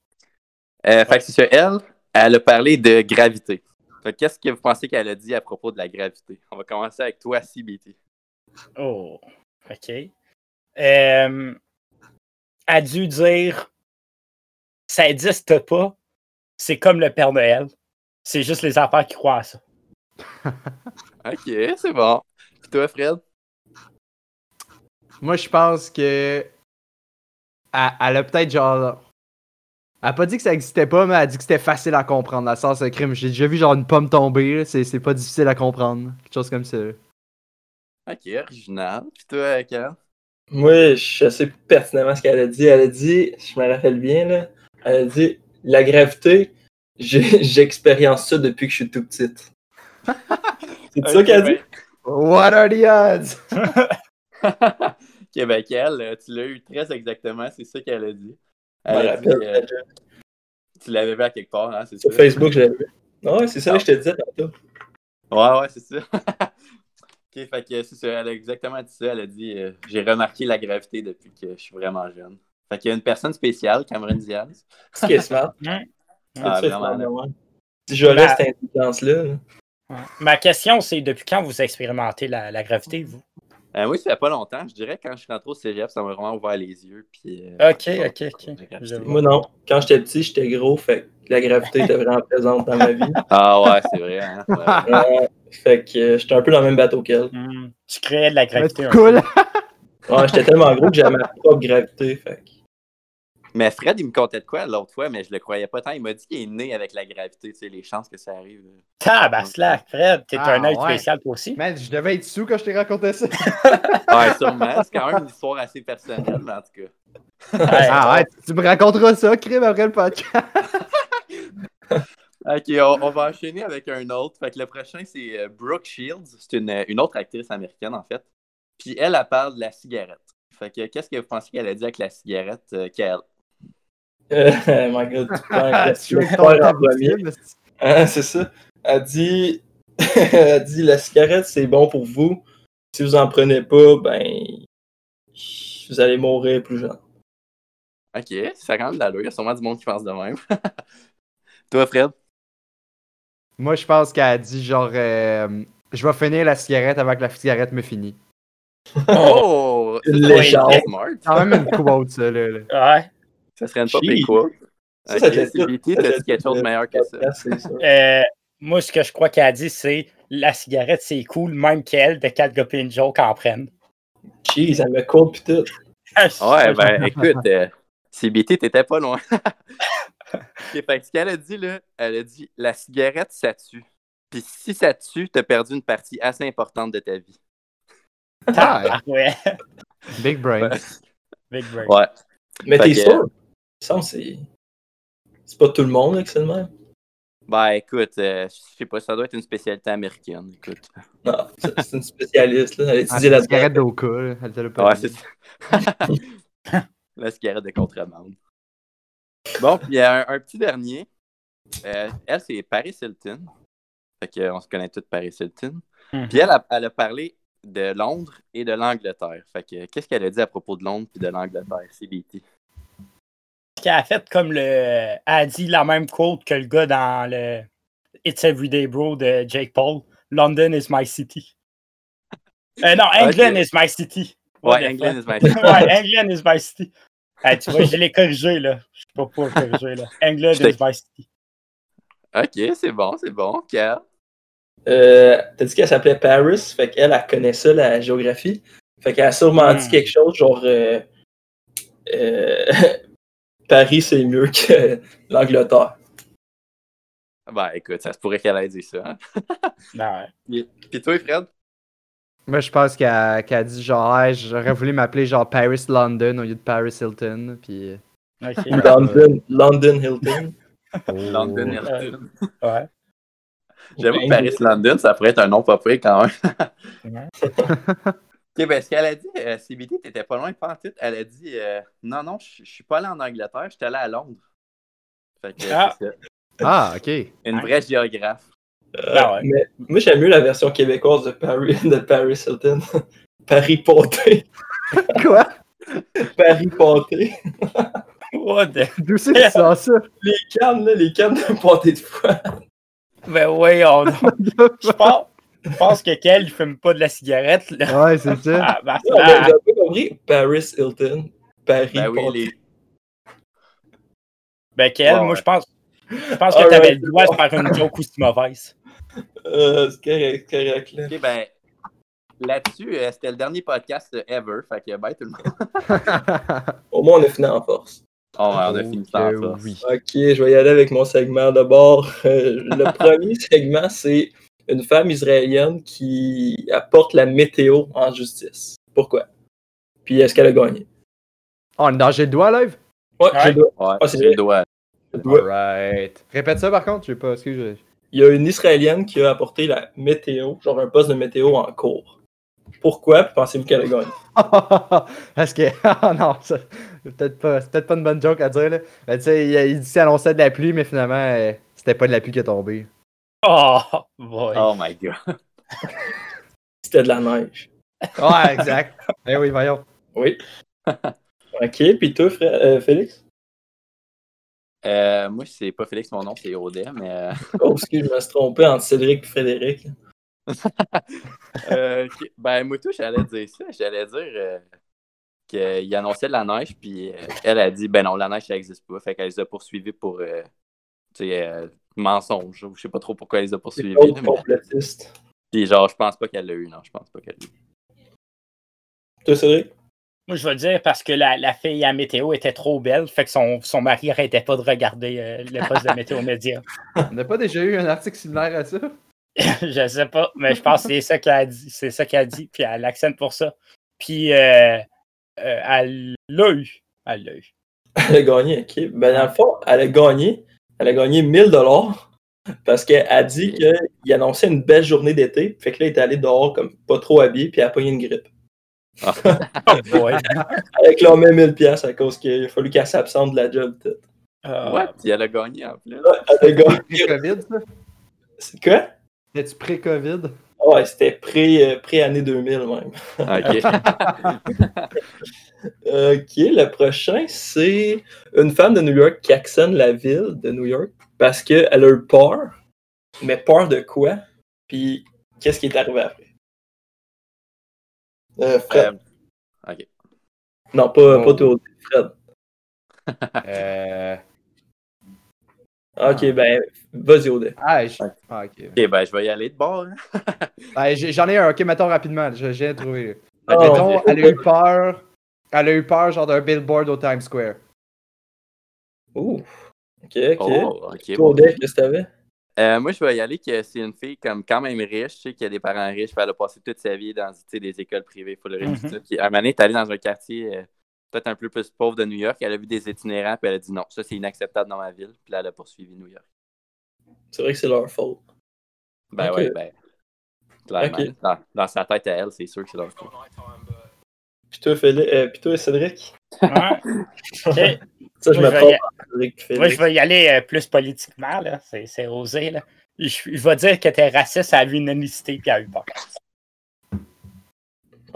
Euh, Fait que c'est ça, elle, elle a parlé de gravité. Qu'est-ce que vous pensez qu'elle a dit à propos de la gravité? On va commencer avec toi, CBT. Oh, OK. Euh, a dû dire ça n'existe pas, c'est comme le Père Noël. C'est juste les affaires qui croient à ça. *laughs* OK, c'est bon. Puis toi, Fred? Moi, je pense que. Elle, elle a peut-être genre. Elle a pas dit que ça existait pas, mais elle a dit que c'était facile à comprendre. Sens de crime, j'ai déjà vu genre une pomme tomber, c'est c'est pas difficile à comprendre. Quelque chose comme ça. Ok, original. Puis toi, Kel? Moi, je sais pertinemment ce qu'elle a dit. Elle a dit, je me rappelle bien, là, elle a dit La gravité, *laughs* j'expérience ça depuis que je suis tout petite. *laughs* C'est ça qu'elle a dit? What are the odds? *laughs* ben Kel, euh, tu l'as eu très exactement, c'est ça qu'elle a dit. Je dit, rappelle, euh, déjà. tu l'avais vu à quelque part, hein, c'est ça? Sur Facebook, je l'avais vu. Ah Ouais, c'est ça que je te disais tantôt. Ouais, ouais, c'est ça. *laughs* ok, fait que c'est ça, elle a exactement dit ça. Elle a dit euh, J'ai remarqué la gravité depuis que je suis vraiment jeune. Fait qu'il y a une personne spéciale, Cameron Diaz. Ce qui est smart? *laughs* Ah, C'est vraiment, smart, ouais. Si j'aurais Ben- cette intelligence-là, là. Ouais. Ma question, c'est depuis quand vous expérimentez la, la gravité, vous? Euh, moi, ça fait pas longtemps. Je dirais que quand je suis rentré au cégep, ça m'a vraiment ouvert les yeux. Puis, euh, Ok, ok, ok. moi non. Quand j'étais petit, j'étais gros, fait que la gravité était vraiment présente dans ma vie. *laughs* Ah ouais, c'est vrai. Hein? Ouais. Fait que euh, j'étais un peu dans le même bateau qu'elle. Hmm. Tu créais de la gravité. un cool. Ouais, j'étais tellement gros que j'avais ma propre gravité. Fait que... Mais Fred, il me contait de quoi l'autre fois, mais je le croyais pas tant. Il m'a dit qu'il est né avec la gravité, tu sais, les chances que ça arrive. euh. Tabaslac, Fred, t'es Ah, un œil ouais. spécial toi aussi. Man, je devais être sous quand je t'ai raconté ça. *laughs* Ouais, sûrement. C'est quand même une histoire assez personnelle, mais en tout cas. Ouais. ah ouais, tu me raconteras ça, crime, après le podcast. *laughs* Ok, on, on va enchaîner avec un autre. Fait que le prochain, c'est euh, Brooke Shields. C'est une, une autre actrice américaine, en fait. Puis elle, elle parle de la cigarette. Fait que qu'est-ce que vous pensez qu'elle a dit avec la cigarette, euh, qu'elle? Euh, *laughs* my god, *laughs* tu prends c'est- Hein, c'est ça. Elle dit... *laughs* Elle dit la cigarette, c'est bon pour vous. Si vous en prenez pas, ben. Vous allez mourir plus jeune. Ok, ça fait quand même de l'allure. Il y a sûrement du monde qui pense de même. Toi, Fred? Moi, je pense qu'elle a dit genre, euh, je vais finir la cigarette avant que la cigarette me finisse. Oh! C'est légende. smart. quand même une quote, ça, là. là. Ouais. Ça serait une pas quoi. Ça, ça dit quelque chose de le meilleur que ça? *laughs* Euh, moi, ce que je crois qu'elle a dit, c'est la cigarette, c'est cool, même qu'elle, de quatre gars une joke en prennent. Jeez, elle me court pis tout. *laughs* Ouais, ben écoute, euh, CBT, t'étais pas loin. *laughs* Fait que ce qu'elle a dit, là, elle a dit la cigarette, ça tue. Puis si ça tue, t'as perdu une partie assez importante de ta vie. Ah, ouais. Big brain. Big break. Ouais. Mais t'es sûr? Semble c'est. C'est pas tout le monde là, que c'est le même. Ben écoute, euh, je sais pas, ça doit être une spécialité américaine. Écoute. Non, c'est une spécialiste, là. Elle a Ah, étudié la cigarette d'Oka. Elle l'a pas Ouais, dit. c'est ça. *laughs* La cigarette de contrebande. Bon, puis il y a un, un petit dernier. Euh, elle, c'est Paris Hilton. Fait que, on se connaît tous Paris Hilton. Mhm. Puis elle a, elle a parlé de Londres et de l'Angleterre. Fait que, qu'est-ce qu'elle a dit à propos de Londres et de l'Angleterre, CBT? A fait comme le. Elle a dit la même quote que le gars dans le It's Everyday Bro de Jake Paul. London is my city. Euh, non, England is my city. Ouais, England is my *laughs* ouais, England is my city. Hey, tu vois, je l'ai corrigé, là. Je sais pas pour corriger, là. England is my city. Ok, c'est bon, c'est bon. Cal. Euh, T'as dit qu'elle s'appelait Paris, fait qu'elle, elle connaît ça, la géographie. Fait qu'elle a sûrement Hmm. dit quelque chose genre. euh, euh, *laughs* Paris, c'est mieux que *laughs* l'Angleterre. Ben écoute, ça se pourrait qu'elle ait dit ça. hein? Non, *laughs* ouais. Puis, toi, Fred? Moi, je pense qu'elle a, dit genre, Hey, j'aurais voulu m'appeler genre Paris London au lieu de Paris Hilton. Puis. Ok. London, London Hilton. London Oh. Hilton. Ouais. J'avoue que. Paris London, ça pourrait être un nom pas quand même. *laughs* Ok, ben ce qu'elle a dit, euh, CBT, t'étais pas loin pas en titre. Elle a dit euh, Non, non, je suis pas allé en Angleterre, j'étais allé à Londres. Fait que Ah. c'est ça. Ah, ok. Une vraie géographe. Euh, Ah ouais. mais moi, j'aime mieux la version québécoise de Paris, *laughs* de Paris Hilton. *laughs* Paris pâté. *laughs* Quoi? Paris pâté. What the... D'où c'est que tu sors ça? Les cannes, là, les cannes de pâté de foie. Ben oui, on... je pense, je pense que Kel, il fume pas de la cigarette, là. ouais, c'est ça. Ah, Ouais, ah, J'ai peu compris. Paris Hilton. Paris Ben oui, les... ben Kel, Ouais, moi, je pense, je pense que t'avais le c'est droit de faire une joke aussi mauvaise. Euh, c'est correct, c'est correct, là. Ok, ben là-dessus, euh, c'était le dernier podcast euh, ever. Fait que bye tout le monde. *laughs* Au moins, on a fini en force. Oh, on a fini ça. que oui. Ok, je vais y aller avec mon segment d'abord. Euh, le *laughs* premier segment, c'est une femme israélienne qui apporte la météo en justice. Pourquoi? Puis est-ce qu'elle a gagné? Oh, on est dans J'ai le doigt live? Ouais, j'ai le doigt. Ouais, Ah, c'est j'ai le doigt. Alright. Répète ça par contre, je sais pas. Excuse. Il y a une Israélienne qui a apporté la météo, genre un poste de météo en cours. Pourquoi? Puis pensez-vous qu'elle a gagné? *laughs* Parce que. *laughs* Ah non, ça. C'est peut-être pas, c'est peut-être pas une bonne joke à dire là. Mais tu sais, il, il dit annonçait de la pluie, mais finalement, euh, c'était pas de la pluie qui est tombée. *laughs* Oh, boy. Oh my god. *laughs* C'était de la neige. Ouais, exact. *laughs* eh oui, voyons. Oui. ok, puis toi, frère, euh, Félix? Euh, moi, c'est pas Félix, mon nom, c'est Audet, mais. euh, Oh, excuse, je me suis trompé entre Cédric et Frédéric. euh, ok. Ben, moi, tout, j'allais dire ça. J'allais dire euh, qu'il annonçait de la neige, puis euh, elle a dit, ben non, la neige, ça n'existe pas. Fait qu'elle les a poursuivis pour, euh, tu sais, euh, mensonge. Je sais pas trop pourquoi elle les a poursuivis. Là, mais... complotiste. Puis genre, je pense pas qu'elle l'a eu, non, je pense pas qu'elle l'a eu. Toi, Cédric? Moi, je vais dire parce que la, la fille à météo était trop belle, fait que son, son mari arrêtait pas de regarder euh, le poste de météo média. *laughs* On n'a pas déjà eu un article similaire à ça? *laughs* je sais pas, mais je pense que c'est ça qu'elle a dit. C'est ça qu'elle a dit, puis elle accente pour ça. Puis euh, euh, elle l'a eu. Elle l'a eu. Elle a gagné, ok. Ben, dans le fond, elle a gagné. Elle a gagné 1000 dollars parce qu'elle a dit qu'il annonçait une belle journée d'été. Fait que là, il est allé dehors comme pas trop habillé, puis elle a pogné une grippe. Oh boy. Elle a réclamé 1000 pièces à cause qu'il a fallu qu'elle s'absente de la job. Euh, Ouais, puis elle a gagné en plus. Elle a gagné. C'est quoi? C'était-tu pré-COVID? Ouais, c'était pré, euh, pré-année 2000 même. Ok. *laughs* Ok, le prochain, c'est une femme de New York qui actionne la ville de New York parce qu'elle a eu peur. Mais peur de quoi? Puis qu'est-ce qui est arrivé après? Euh, Fred. Euh, ok. Non, pas, Oh. pas toi, Fred. Euh... Ok, ben, vas-y, Odé. Ah, je- ah, ok. Ok, ben je vais y aller de bord. hein. Ah, *laughs* j'ai- J'en ai un, ok, mettons rapidement, je- j'ai trouvé. Oh, mettons, elle a eu peur. Elle a eu peur, genre d'un billboard au Times Square. Ouh. Ok, ok. Oh, ok. Toi. Odé, qu'est-ce que t'avais? Euh, moi, je vais y aller que c'est une fille comme quand même riche, tu sais, qui a des parents riches, puis elle a passé toute sa vie dans tu sais, des écoles privées, faut le Mhm. réussir. Puis à un moment donné, elle est allée dans un quartier euh, peut-être un peu plus pauvre de New York, elle a vu des itinérants, puis elle a dit non, ça c'est inacceptable dans ma ville, puis là, elle a poursuivi New York. C'est vrai que c'est leur faute. Ben Ok. ouais, ben. Clairement. Dans, dans sa tête à elle, c'est sûr que c'est leur faute. Puis toi, Félix, euh, puis toi, Cédric? ouais. *laughs* Ok. Ça, je Moi, me je vais Cédric Moi, je vais y aller euh, plus politiquement, là. C'est, osé, là. Je, je vais dire qu'elle était raciste, elle a vu une unicité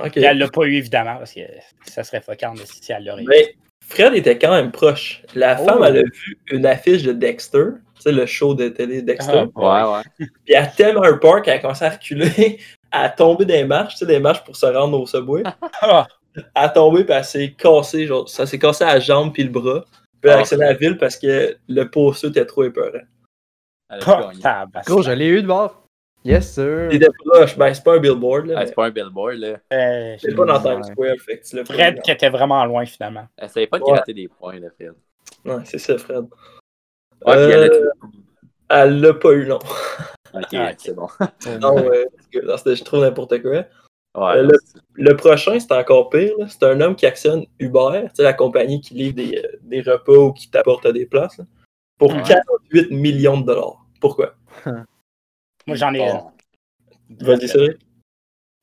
elle elle l'a pas eu, évidemment, parce que ça serait mais si elle l'aurait eu. Mais Fred était quand même proche. La Oh. femme, elle a vu une affiche de Dexter, tu sais, le show de télé Dexter. Ah. Ouais, ouais. Puis elle a tellement eu peur qu'elle a commencé à reculer, *laughs* à tomber des marches, tu sais, des marches pour se rendre au subway. Ah, Elle a tombé, puis elle s'est cassée, genre, ça s'est cassé à la jambe puis le bras. Puis elle a Ah. accédé à la ville parce que le poteau était trop épeurant. Elle ah. Gros, je l'ai eu de bord. Yes, sir. Il était proche, ben c'est pas un billboard, là, Ah, mais c'est pas un billboard, là. Euh, c'est pas dans. Times Square, fait que tu Fred qui était vraiment loin, finalement. Essayez pas de Ouais. gratter des points, là, Fred. non. Ouais, c'est ça, Fred. Ouais, puis elle a Euh, elle l'a pas eu, non. Ok, Ah, c'est bon. Non, ouais, parce que- non, c'était je trouve n'importe quoi. Ouais, Euh, Le prochain, c'est encore pire. C'est un homme qui actionne Uber, la compagnie qui livre des, euh, des repas ou qui t'apporte à des places, là, pour Ouais. 48 millions de dollars. Pourquoi? Moi, j'en ai. Vas-y, Cédric.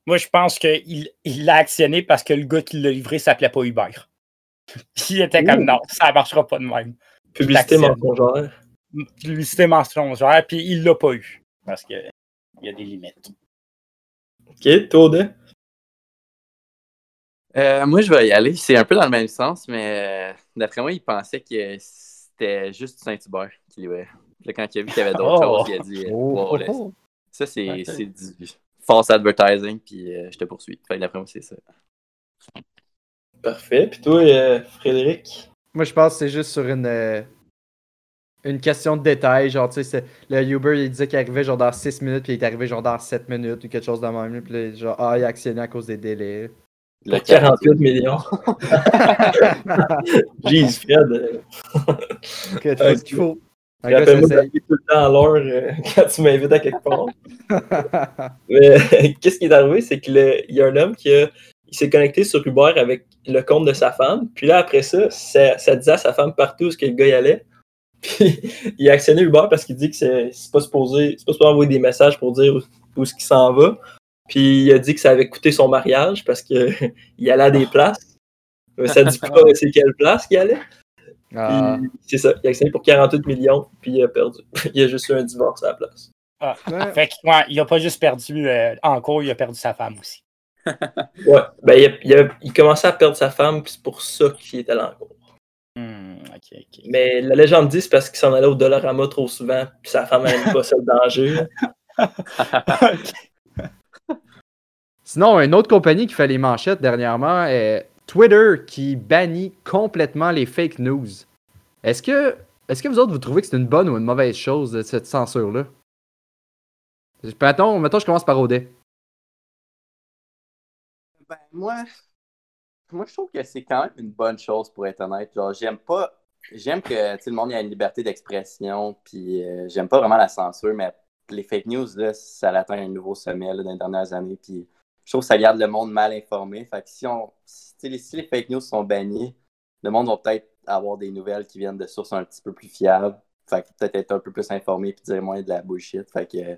Moi, je pense qu'il il l'a actionné parce que le gars qui l'a livré s'appelait pas Uber. *laughs* Il était comme Ouh. non, ça marchera pas de même. Publicité mensongère. Publicité mensongère, puis il l'a pas eu. Parce que il y a des limites. OK, toi? Euh, moi, je vais y aller. C'est un peu dans le même sens, mais euh, d'après moi, il pensait que c'était juste Saint-Hubert qui livrait. Puis Là, quand il a vu qu'il y avait d'autres Oh. choses, il a dit Oh, oh, là, oh. Ça, c'est Ok. c'est du false advertising, puis euh, je te poursuis. Fait que d'après moi, c'est ça. Parfait. Puis toi, euh, Frédéric? Moi, je pense que c'est juste sur une, euh, une question de détail. Genre, tu sais, le Uber, il disait qu'il arrivait genre dans 6 minutes, puis il est arrivé genre dans 7 minutes ou quelque chose de même. Puis là, genre, ah, il a actionné à cause des délais. Le Pour 48 millions. *laughs* Jeez, Fred. fais ce qu'il faut. Rappelle-moi tout le temps à l'heure euh, *laughs* quand tu m'invites à quelque part. *laughs* Mais *laughs* qu'est-ce qui est arrivé, c'est qu'il y a un homme qui a- s'est connecté sur Uber avec le compte de sa femme. Puis là, après ça, ça, ça disait à sa femme partout où ce que le gars y allait. Puis il a actionné Uber parce qu'il dit que c'est pas supposé, c'est pas supposé envoyer des messages pour dire où, où ce qu'il s'en va. Puis il a dit que ça avait coûté son mariage parce qu'il allait à des places. Mais ça dit pas c'est quelle place qu'il allait. Ah. C'est ça, il a actionné pour 48 millions, puis il a perdu. *laughs* Il a juste eu un divorce à la place. Ah, Ouais. Fait que, ouais, il a pas juste perdu euh, en cours, il a perdu sa femme aussi. *laughs* Ouais, ben il, a- il, a- il commençait à perdre sa femme, puis c'est pour ça qu'il était là en cours. Hmm, ok, ok. Mais la légende dit c'est parce qu'il s'en allait au Dollarama trop souvent, puis sa femme n'aime pas ça le danger. *laughs* Sinon, une autre compagnie qui fait les manchettes dernièrement est Twitter qui bannit complètement les fake news. Est-ce que, est-ce que vous autres, vous trouvez que c'est une bonne ou une mauvaise chose, de cette censure-là? Mettons, mettons, je commence par Audet. Ben, moi, moi, je trouve que c'est quand même une bonne chose pour être honnête. J'aime pas. J'aime que sais, le monde ait une liberté d'expression, puis euh, j'aime pas vraiment la censure, mais les fake news, là, ça atteint un nouveau sommet là, dans les dernières années, puis je trouve que ça garde le monde mal informé. Fait que si, on, si, les, si les fake news sont bannis, le monde va peut-être avoir des nouvelles qui viennent de sources un petit peu plus fiables. Fait que peut-être être un peu plus informé puis dire moins de la bullshit. Fait que euh,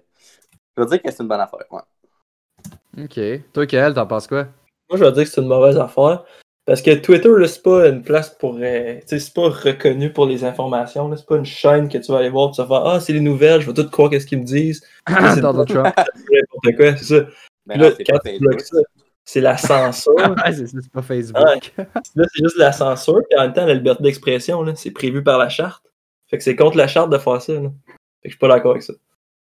je veux dire que c'est une bonne affaire. Ouais. Ok. Toi, Kael, t'en penses quoi? Moi, je vais dire que c'est une mauvaise affaire. Parce que Twitter, c'est pas une place pour. euh, tu sais, c'est pas reconnu pour les informations. C'est pas une chaîne que tu vas aller voir et tu vas faire Ah, c'est les nouvelles, je vais tout croire qu'est-ce qu'ils me disent. C'est *laughs* Donald Trump. n'importe quoi, c'est ça. Mais là, c'est tu la censure. *laughs* Ouais, c'est pas Facebook. Ouais. Là, c'est juste la censure, puis en même temps, la liberté d'expression, là, c'est prévu par la charte. Fait que c'est contre la charte de faire ça. Là. Fait que je suis pas d'accord avec ça.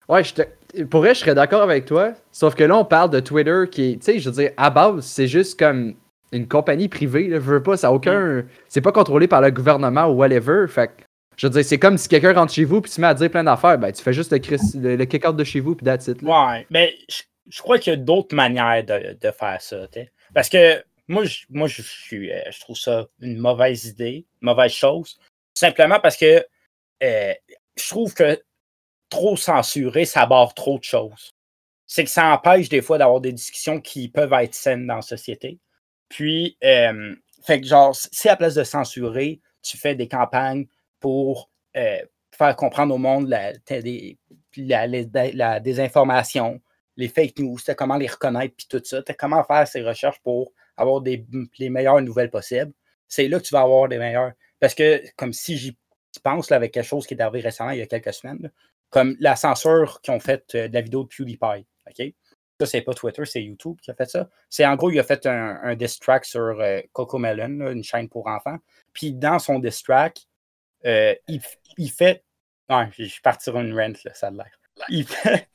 Ouais, je te- pour vrai, je serais d'accord avec toi. Sauf que là, on parle de Twitter qui est, tu sais, je veux dire, à base, c'est juste comme une compagnie privée. Là, je veux pas, ça a aucun. C'est pas contrôlé par le gouvernement ou whatever. Fait que, je veux dire, c'est comme si quelqu'un rentre chez vous puis se met à dire plein d'affaires. Ben, tu fais juste le, le, le kick-out de chez vous puis that's it. là. Ouais, mais je, crois qu'il y a d'autres manières de, faire ça. Parce que moi, je, moi je, suis, euh, je trouve ça une mauvaise idée, une mauvaise chose. Simplement parce que euh, je trouve que trop censuré, ça barre trop de choses. C'est que ça empêche des fois d'avoir des discussions qui peuvent être saines dans la société. Puis, euh, fait que genre, si à la place de censurer, tu fais des campagnes pour euh, faire comprendre au monde la désinformation, les fake news, t'as comment les reconnaître, puis tout ça, comment faire ces recherches pour avoir des, les meilleures nouvelles possibles. C'est là que tu vas avoir des meilleures. Parce que, comme si j'y pense là, avec quelque chose qui est arrivé récemment, il y a quelques semaines, là, comme la censure qu'ils ont faite euh, de la vidéo de PewDiePie. OK? Ça, c'est pas Twitter, c'est YouTube qui a fait ça. C'est en gros, il a fait un, un diss track sur euh, Cocomelon, là, une chaîne pour enfants. Puis dans son diss track, euh, il, fait. Ouais, je je partirai une rent, là, ça a l'air. Il fait,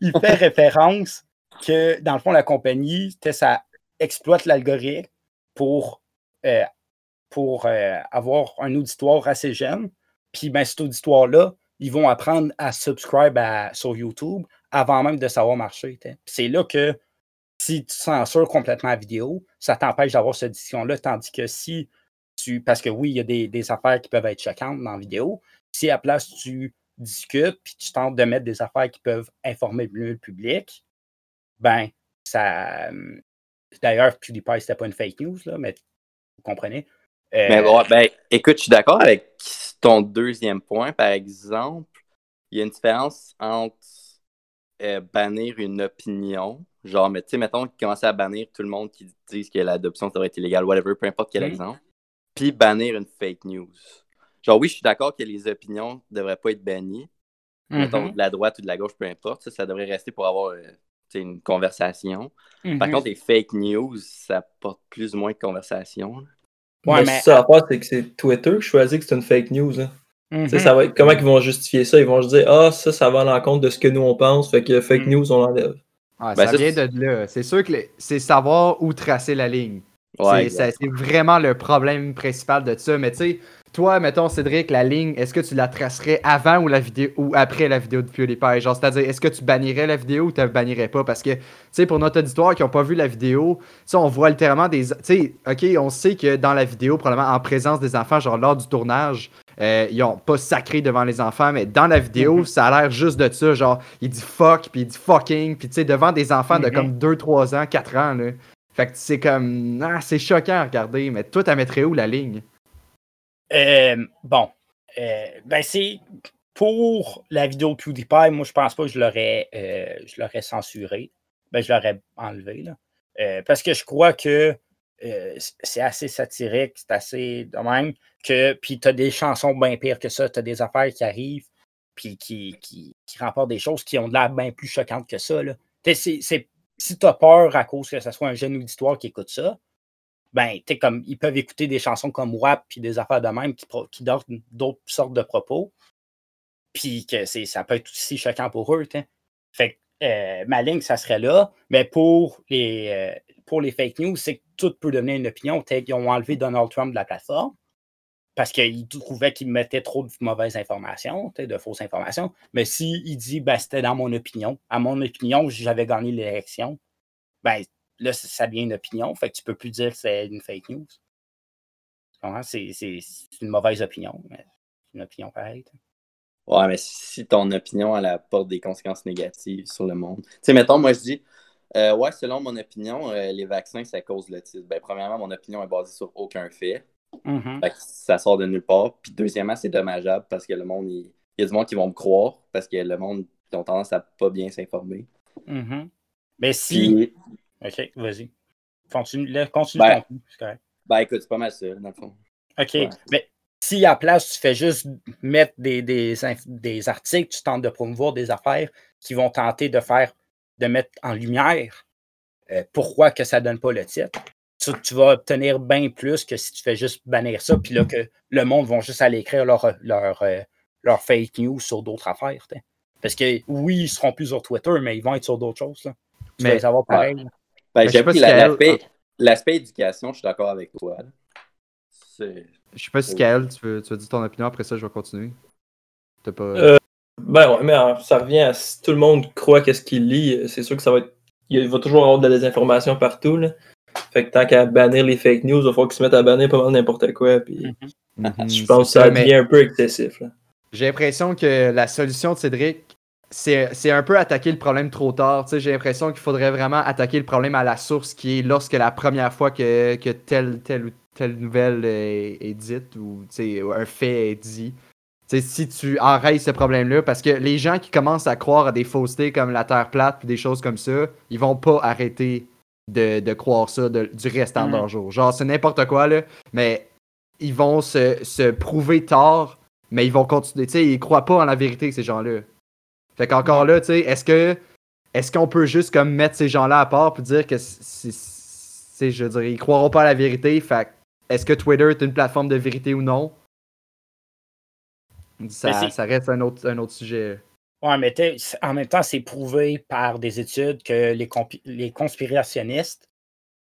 il fait *laughs* référence que, dans le fond, la compagnie, ça exploite l'algorithme pour, euh, pour euh, avoir un auditoire assez jeune. Puis, ben, cet auditoire-là, ils vont apprendre à subscribe à- sur YouTube avant même de savoir marcher. C'est là que si tu censures complètement la vidéo, ça t'empêche d'avoir cette discussion-là. Tandis que si tu. Parce que oui, il y a des, des affaires qui peuvent être choquantes dans la vidéo. Si à la place, tu discutes puis tu tentes de mettre des affaires qui peuvent informer mieux le public, ben, ça. hum, D'ailleurs, PewDiePie, c'était pas une fake news, là, mais vous comprenez. Euh, Mais bon, ben, écoute, je suis d'accord avec ton deuxième point. Par exemple, il y a une différence entre euh, bannir une opinion, genre, mais tu sais, mettons qu'ils commençaient à bannir tout le monde qui disent que l'adoption ça aurait été illégal, whatever, peu importe quel Mhm. exemple, puis bannir une fake news. Genre, oui, je suis d'accord que les opinions ne devraient pas être bannies, mettons mhm, de la droite ou de la gauche, peu importe, ça, ça devrait rester pour avoir euh, une conversation. Par mhm. contre, les fake news, ça porte plus ou moins de conversation. Ouais, mais mais- ça, à part, c'est que c'est Twitter qui choisit que c'est une fake news. hein. Mhm. ça va être, comment ils vont justifier ça? Ils vont juste dire Ah, ça, ça va à l'encontre de ce que nous on pense, fait que fake Mm. news, on l'enlève. Ben, ça ça, vient c'est- de là. C'est sûr que c'est savoir où tracer la ligne. Ouais, C'est- ça- c'est vraiment le problème principal de ça. Mais tu sais, toi, mettons, Cédric, la ligne, est-ce que tu la tracerais avant ou la vidéo ou après la vidéo de PewDiePie? Genre, c'est-à-dire, est-ce que tu bannirais la vidéo ou tu la bannirais pas? Parce que, tu sais, pour notre auditoire qui n'ont pas vu la vidéo, tu sais, on voit littéralement des. Tu sais, OK, on sait que dans la vidéo, probablement en présence des enfants, genre lors du tournage, euh, ils ont pas sacré devant les enfants, mais dans la vidéo, Mhm. ça a l'air juste de ça. Genre, il dit fuck, puis il dit fucking, puis tu sais, devant des enfants de Mhm. comme 2, 3 ans, 4 ans, là. Fait que c'est comme. Ah, c'est choquant à regarder, mais toi, t'as mettrais où la ligne? Euh, bon, euh, ben c'est pour la vidéo PewDiePie, moi je pense pas que je l'aurais euh, je l'aurais censuré. Ben, je l'aurais enlevé. Là. Euh, parce que je crois que euh, c'est assez satirique, c'est assez de même que. Puis tu as des chansons bien pires que ça, tu as des affaires qui arrivent, puis qui, qui, remportent des choses qui ont de l'air bien plus choquantes que ça. Là. C'est- c'est- si tu as peur à cause que ce soit un jeune auditoire qui écoute ça, ben, comme ils peuvent écouter des chansons comme WAP puis des affaires de même qui, qui donnent d'autres sortes de propos. Puis que ça peut être aussi choquant pour eux. t'sais. Fait que euh, ma ligne, ça serait là. Mais pour les, euh, pour les fake news, c'est que tout peut devenir une opinion. Ils ont enlevé Donald Trump de la plateforme parce qu'ils trouvaient qu'il mettait trop de mauvaises informations, de fausses informations. Mais s'il dit ben, c'était dans mon opinion, à mon opinion, j'avais gagné l'élection, ben là, ça devient une opinion. Fait que tu peux plus dire que c'est une fake news. C'est, c'est- c'est une mauvaise opinion, mais c'est une opinion pareille. Ouais, mais si ton opinion elle apporte des conséquences négatives sur le monde. Tu sais, mettons, moi je dis, euh, ouais, selon mon opinion, euh, les vaccins, ça cause l'autisme. Ben, premièrement, mon opinion est basée sur aucun fait. Mhm. Fait que ça sort de nulle part. Puis deuxièmement, c'est dommageable parce que le monde, il, il y a du monde qui vont me croire parce que le monde, ils ont tendance à pas bien s'informer. Mais si. Puis, Ok, vas-y. Continue, continue Ben, ton coup, c'est correct. ben écoute, c'est pas mal ça, dans le fond. OK. Ouais. Mais si à la place, tu fais juste mettre des, des, des articles, tu tentes de promouvoir des affaires qui vont tenter de faire, de mettre en lumière euh, pourquoi que ça donne pas le titre, tu, tu vas obtenir bien plus que si tu fais juste bannir ça, puis là que le monde va juste aller écrire leur, leur, euh, leur fake news sur d'autres affaires. Parce que oui, ils seront plus sur Twitter, mais ils vont être sur d'autres choses. Là. Tu Mais- vas les avoir pareil. Ben, Ben, je sais pas j'appuie si la- Gaël- l'aspect éducation, je suis d'accord avec toi. Je sais pas si Kael, tu veux, tu veux dire ton opinion, après ça, je vais continuer. T'as pas. Euh, Ben ouais, mais euh, ça revient à si tout le monde croit qu'est-ce qu'il lit, c'est sûr que ça va être. Il va toujours avoir de la désinformation partout. Là. Fait que tant qu'à bannir les fake news, il va falloir qu'ils se mettent à bannir pas mal n'importe quoi. Puis Mhm, je pense que c'est ça mais devient un peu excessif. Là. J'ai l'impression que la solution de Cédric, c'est un peu attaquer le problème trop tard. J'ai l'impression qu'il faudrait vraiment attaquer le problème à la source, qui est lorsque la première fois que, que telle, telle ou telle nouvelle est, est dite ou un fait est dit. Si tu enrayes ce problème-là, parce que les gens qui commencent à croire à des faussetés comme la Terre plate des choses comme ça, ils vont pas arrêter de, de croire ça de- du restant de Mhm. leur jour. Genre, c'est n'importe quoi, là, mais ils vont se, se prouver tard, mais ils vont continuer. Tu sais, ils croient pas en la vérité, ces gens-là. Fait qu'encore là, tu sais, est-ce que est-ce qu'on peut juste comme mettre ces gens-là à part pour dire que c'est, je dire, ils croiront pas à la vérité, fait est-ce que Twitter est une plateforme de vérité ou non? Ça, reste un autre, un autre sujet. Ouais, mais en même temps, c'est prouvé par des études que les, les conspirationnistes,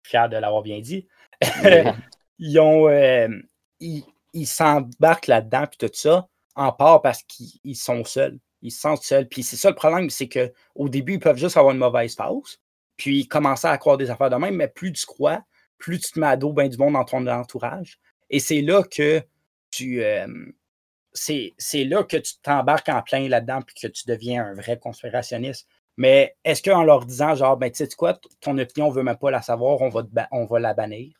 fiers de l'avoir bien dit, *laughs* ils ont euh, ils, s'embarquent là-dedans puis tout ça, en part parce qu'ils ils sont seuls. Ils se sentent seuls. Puis c'est ça le problème, c'est qu'au début, ils peuvent juste avoir une mauvaise phase, puis commencer à croire des affaires de même, mais plus tu crois, plus tu te mets à dos du monde dans ton entourage. Et c'est là que tu. euh, c'est là que tu t'embarques en plein là-dedans puis que tu deviens un vrai conspirationniste. Mais est-ce qu'en leur disant, genre, ben, tu sais quoi, ton opinion, on veut même pas la savoir, on va, on va la bannir?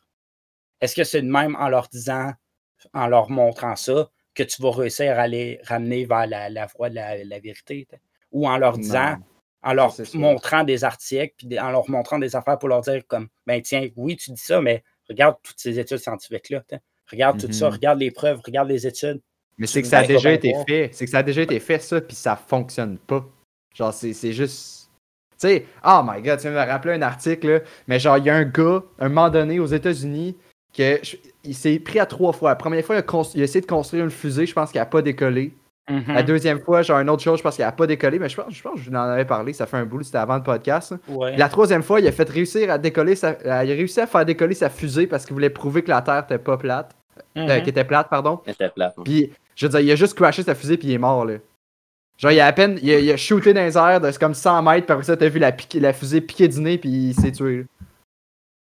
Est-ce que c'est de même en leur disant, en leur montrant ça, que tu vas réussir à les ramener vers la, la voie de la, la vérité? t'sais? Ou en leur disant, Non. en leur montrant des articles, puis en leur montrant des affaires pour leur dire comme, ben tiens, oui, tu dis ça, mais regarde toutes ces études scientifiques-là. Regarde tout ça, Mhm. regarde les preuves, regarde les études. Mais c'est que ça a déjà été voir. fait. C'est que ça a déjà été fait, ça, puis ça fonctionne pas. Genre, c'est juste. Tu sais, oh my god, tu me rappeler un article, là, mais genre, il y a un gars, un moment donné, aux États-Unis, que je- il s'est pris à trois fois. La première fois, il a, cons- il a essayé de construire une fusée, je pense qu'il a pas décollé. La Mhm. deuxième fois, genre, une autre chose, je pense qu'il a pas décollé, mais je pense, je pense que je vous en avais parlé, ça fait un bout, c'était avant le podcast. Ouais. Puis La troisième fois, il a fait réussir à décoller sa, il a réussi à faire décoller sa fusée parce qu'il voulait prouver que la Terre était pas plate. euh, qui était plate, pardon. Elle était plate. hein. Puis, je veux dire, il a juste crashé sa fusée puis il est mort, là. Genre, il a à peine, il a, il a shooté dans les airs de c'est comme 100 mètres, puis après ça, t'as vu la, la fusée piquer du nez, puis il s'est tué.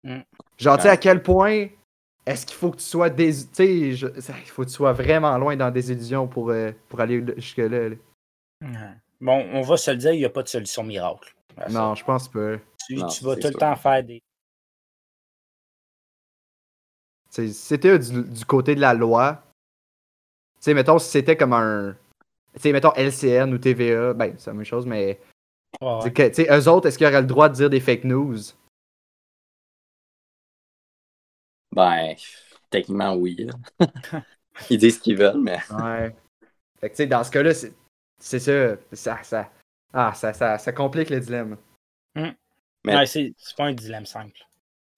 là. Mm. Genre, tu sais, à quel point est-ce qu'il faut que tu sois des. Tu sais, il faut que tu sois vraiment loin dans des illusions pour, euh, pour aller là- jusque-là. là. Bon, on va se le dire, il n'y a pas de solution miracle. Non, je pense pas. Tu, Non, tu vas tout le temps faire des. C'était du, du côté de la loi, tu sais, mettons, si c'était comme un. Tu sais, mettons LCN ou TVA, ben, c'est la même chose, mais. Ouais, ouais. Tu sais, eux autres, est-ce qu'ils auraient le droit de dire des fake news? Ben, techniquement, oui. *laughs* Ils disent ce qu'ils veulent, mais Ouais. Fait que, tu sais, dans ce cas-là, c'est c'est ça. Ça, ça, ah, ça, ça, ça complique le dilemme. Mais- Ouais, c'est c'est pas un dilemme simple.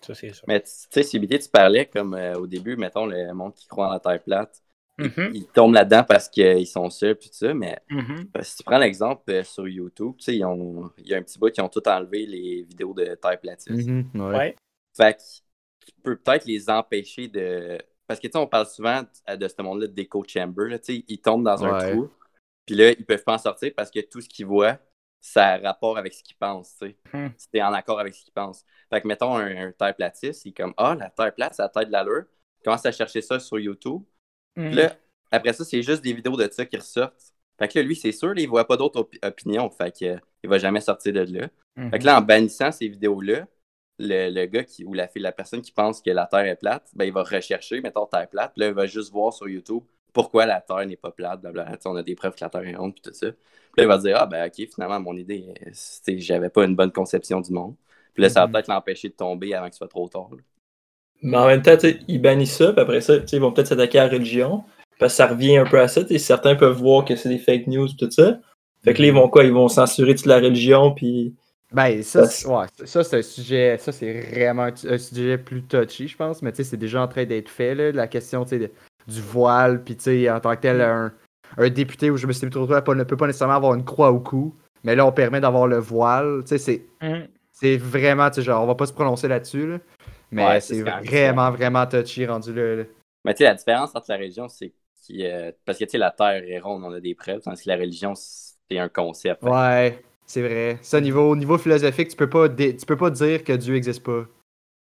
Ça, c'est sûr. Mais tu sais, CBT, tu parlais comme euh, au début, mettons, le monde qui croit en la Terre plate, Mhm, ils tombent là-dedans parce qu'ils sont seuls, puis tout ça, mais mhm. euh, si tu prends l'exemple euh, sur YouTube, tu sais, ils ont- il y a un petit bout qui ont tout enlevé les vidéos de Terre platiste. Mhm, ouais. Ouais. Fait que tu peux peut-être les empêcher de. Parce que tu sais, on parle souvent de, ce monde-là d'écho chamber, là, tu sais, ils tombent dans un Ouais. trou, puis là, ils peuvent pas en sortir parce que tout ce qu'ils voient, ça a rapport avec ce qu'ils pensent, tu sais. Hmm. C'est en accord avec ce qu'ils pensent. Fait que, mettons, un, un terre platiste, il est comme Ah, la terre plate, ça a tête de l'allure. Il commence à chercher ça sur YouTube. Puis Mhm. là, après ça, c'est juste des vidéos de ça qui ressortent. Fait que là, lui, c'est sûr, là, il voit pas d'autres opi- opinions. Fait que, euh, il va jamais sortir de là. Fait que là, en bannissant ces vidéos-là, le, le gars qui, ou la fille, la personne qui pense que la Terre est plate, ben, il va rechercher, mettons, Terre plate. Là, il va juste voir sur YouTube pourquoi la Terre n'est pas plate. blablabla. On a des preuves que la Terre est ronde, puis tout ça. Puis là, il va dire, ah, ben, ok, finalement, mon idée, j'avais pas une bonne conception du monde. Puis là, ça va Mhm. peut-être l'empêcher de tomber avant que ce soit trop tard. là. Mais en même temps, ils bannissent ça, puis après ça, ils vont peut-être s'attaquer à la religion. Parce que ça revient un peu à ça. sais, Certains peuvent voir que c'est des fake news et tout ça. Fait que là, ils vont quoi? Ils vont censurer toute la religion, puis. Ben, ça, c'est- ouais, ça, c'est un sujet, ça, c'est vraiment un, sujet plus touchy, je pense, mais tu sais, c'est déjà en train d'être fait, là, la question, tu sais, du voile, puis tu sais, en tant que tel, un, un député où je me suis trop trop ne peut pas nécessairement avoir une croix au cou, mais là, on permet d'avoir le voile, tu sais, c'est, c'est vraiment, tu sais, genre, on va pas se prononcer là-dessus, là, mais Ouais, c'est vraiment, vraiment touchy rendu là. là. Mais tu sais, la différence entre la religion, c'est qu'il, euh, parce que tu sais, la Terre est ronde, on a des preuves, tandis que la religion, c'est un concept. Ouais, c'est vrai. Ça, au niveau, au niveau philosophique, tu peux pas, dé- tu peux pas dire que Dieu existe pas.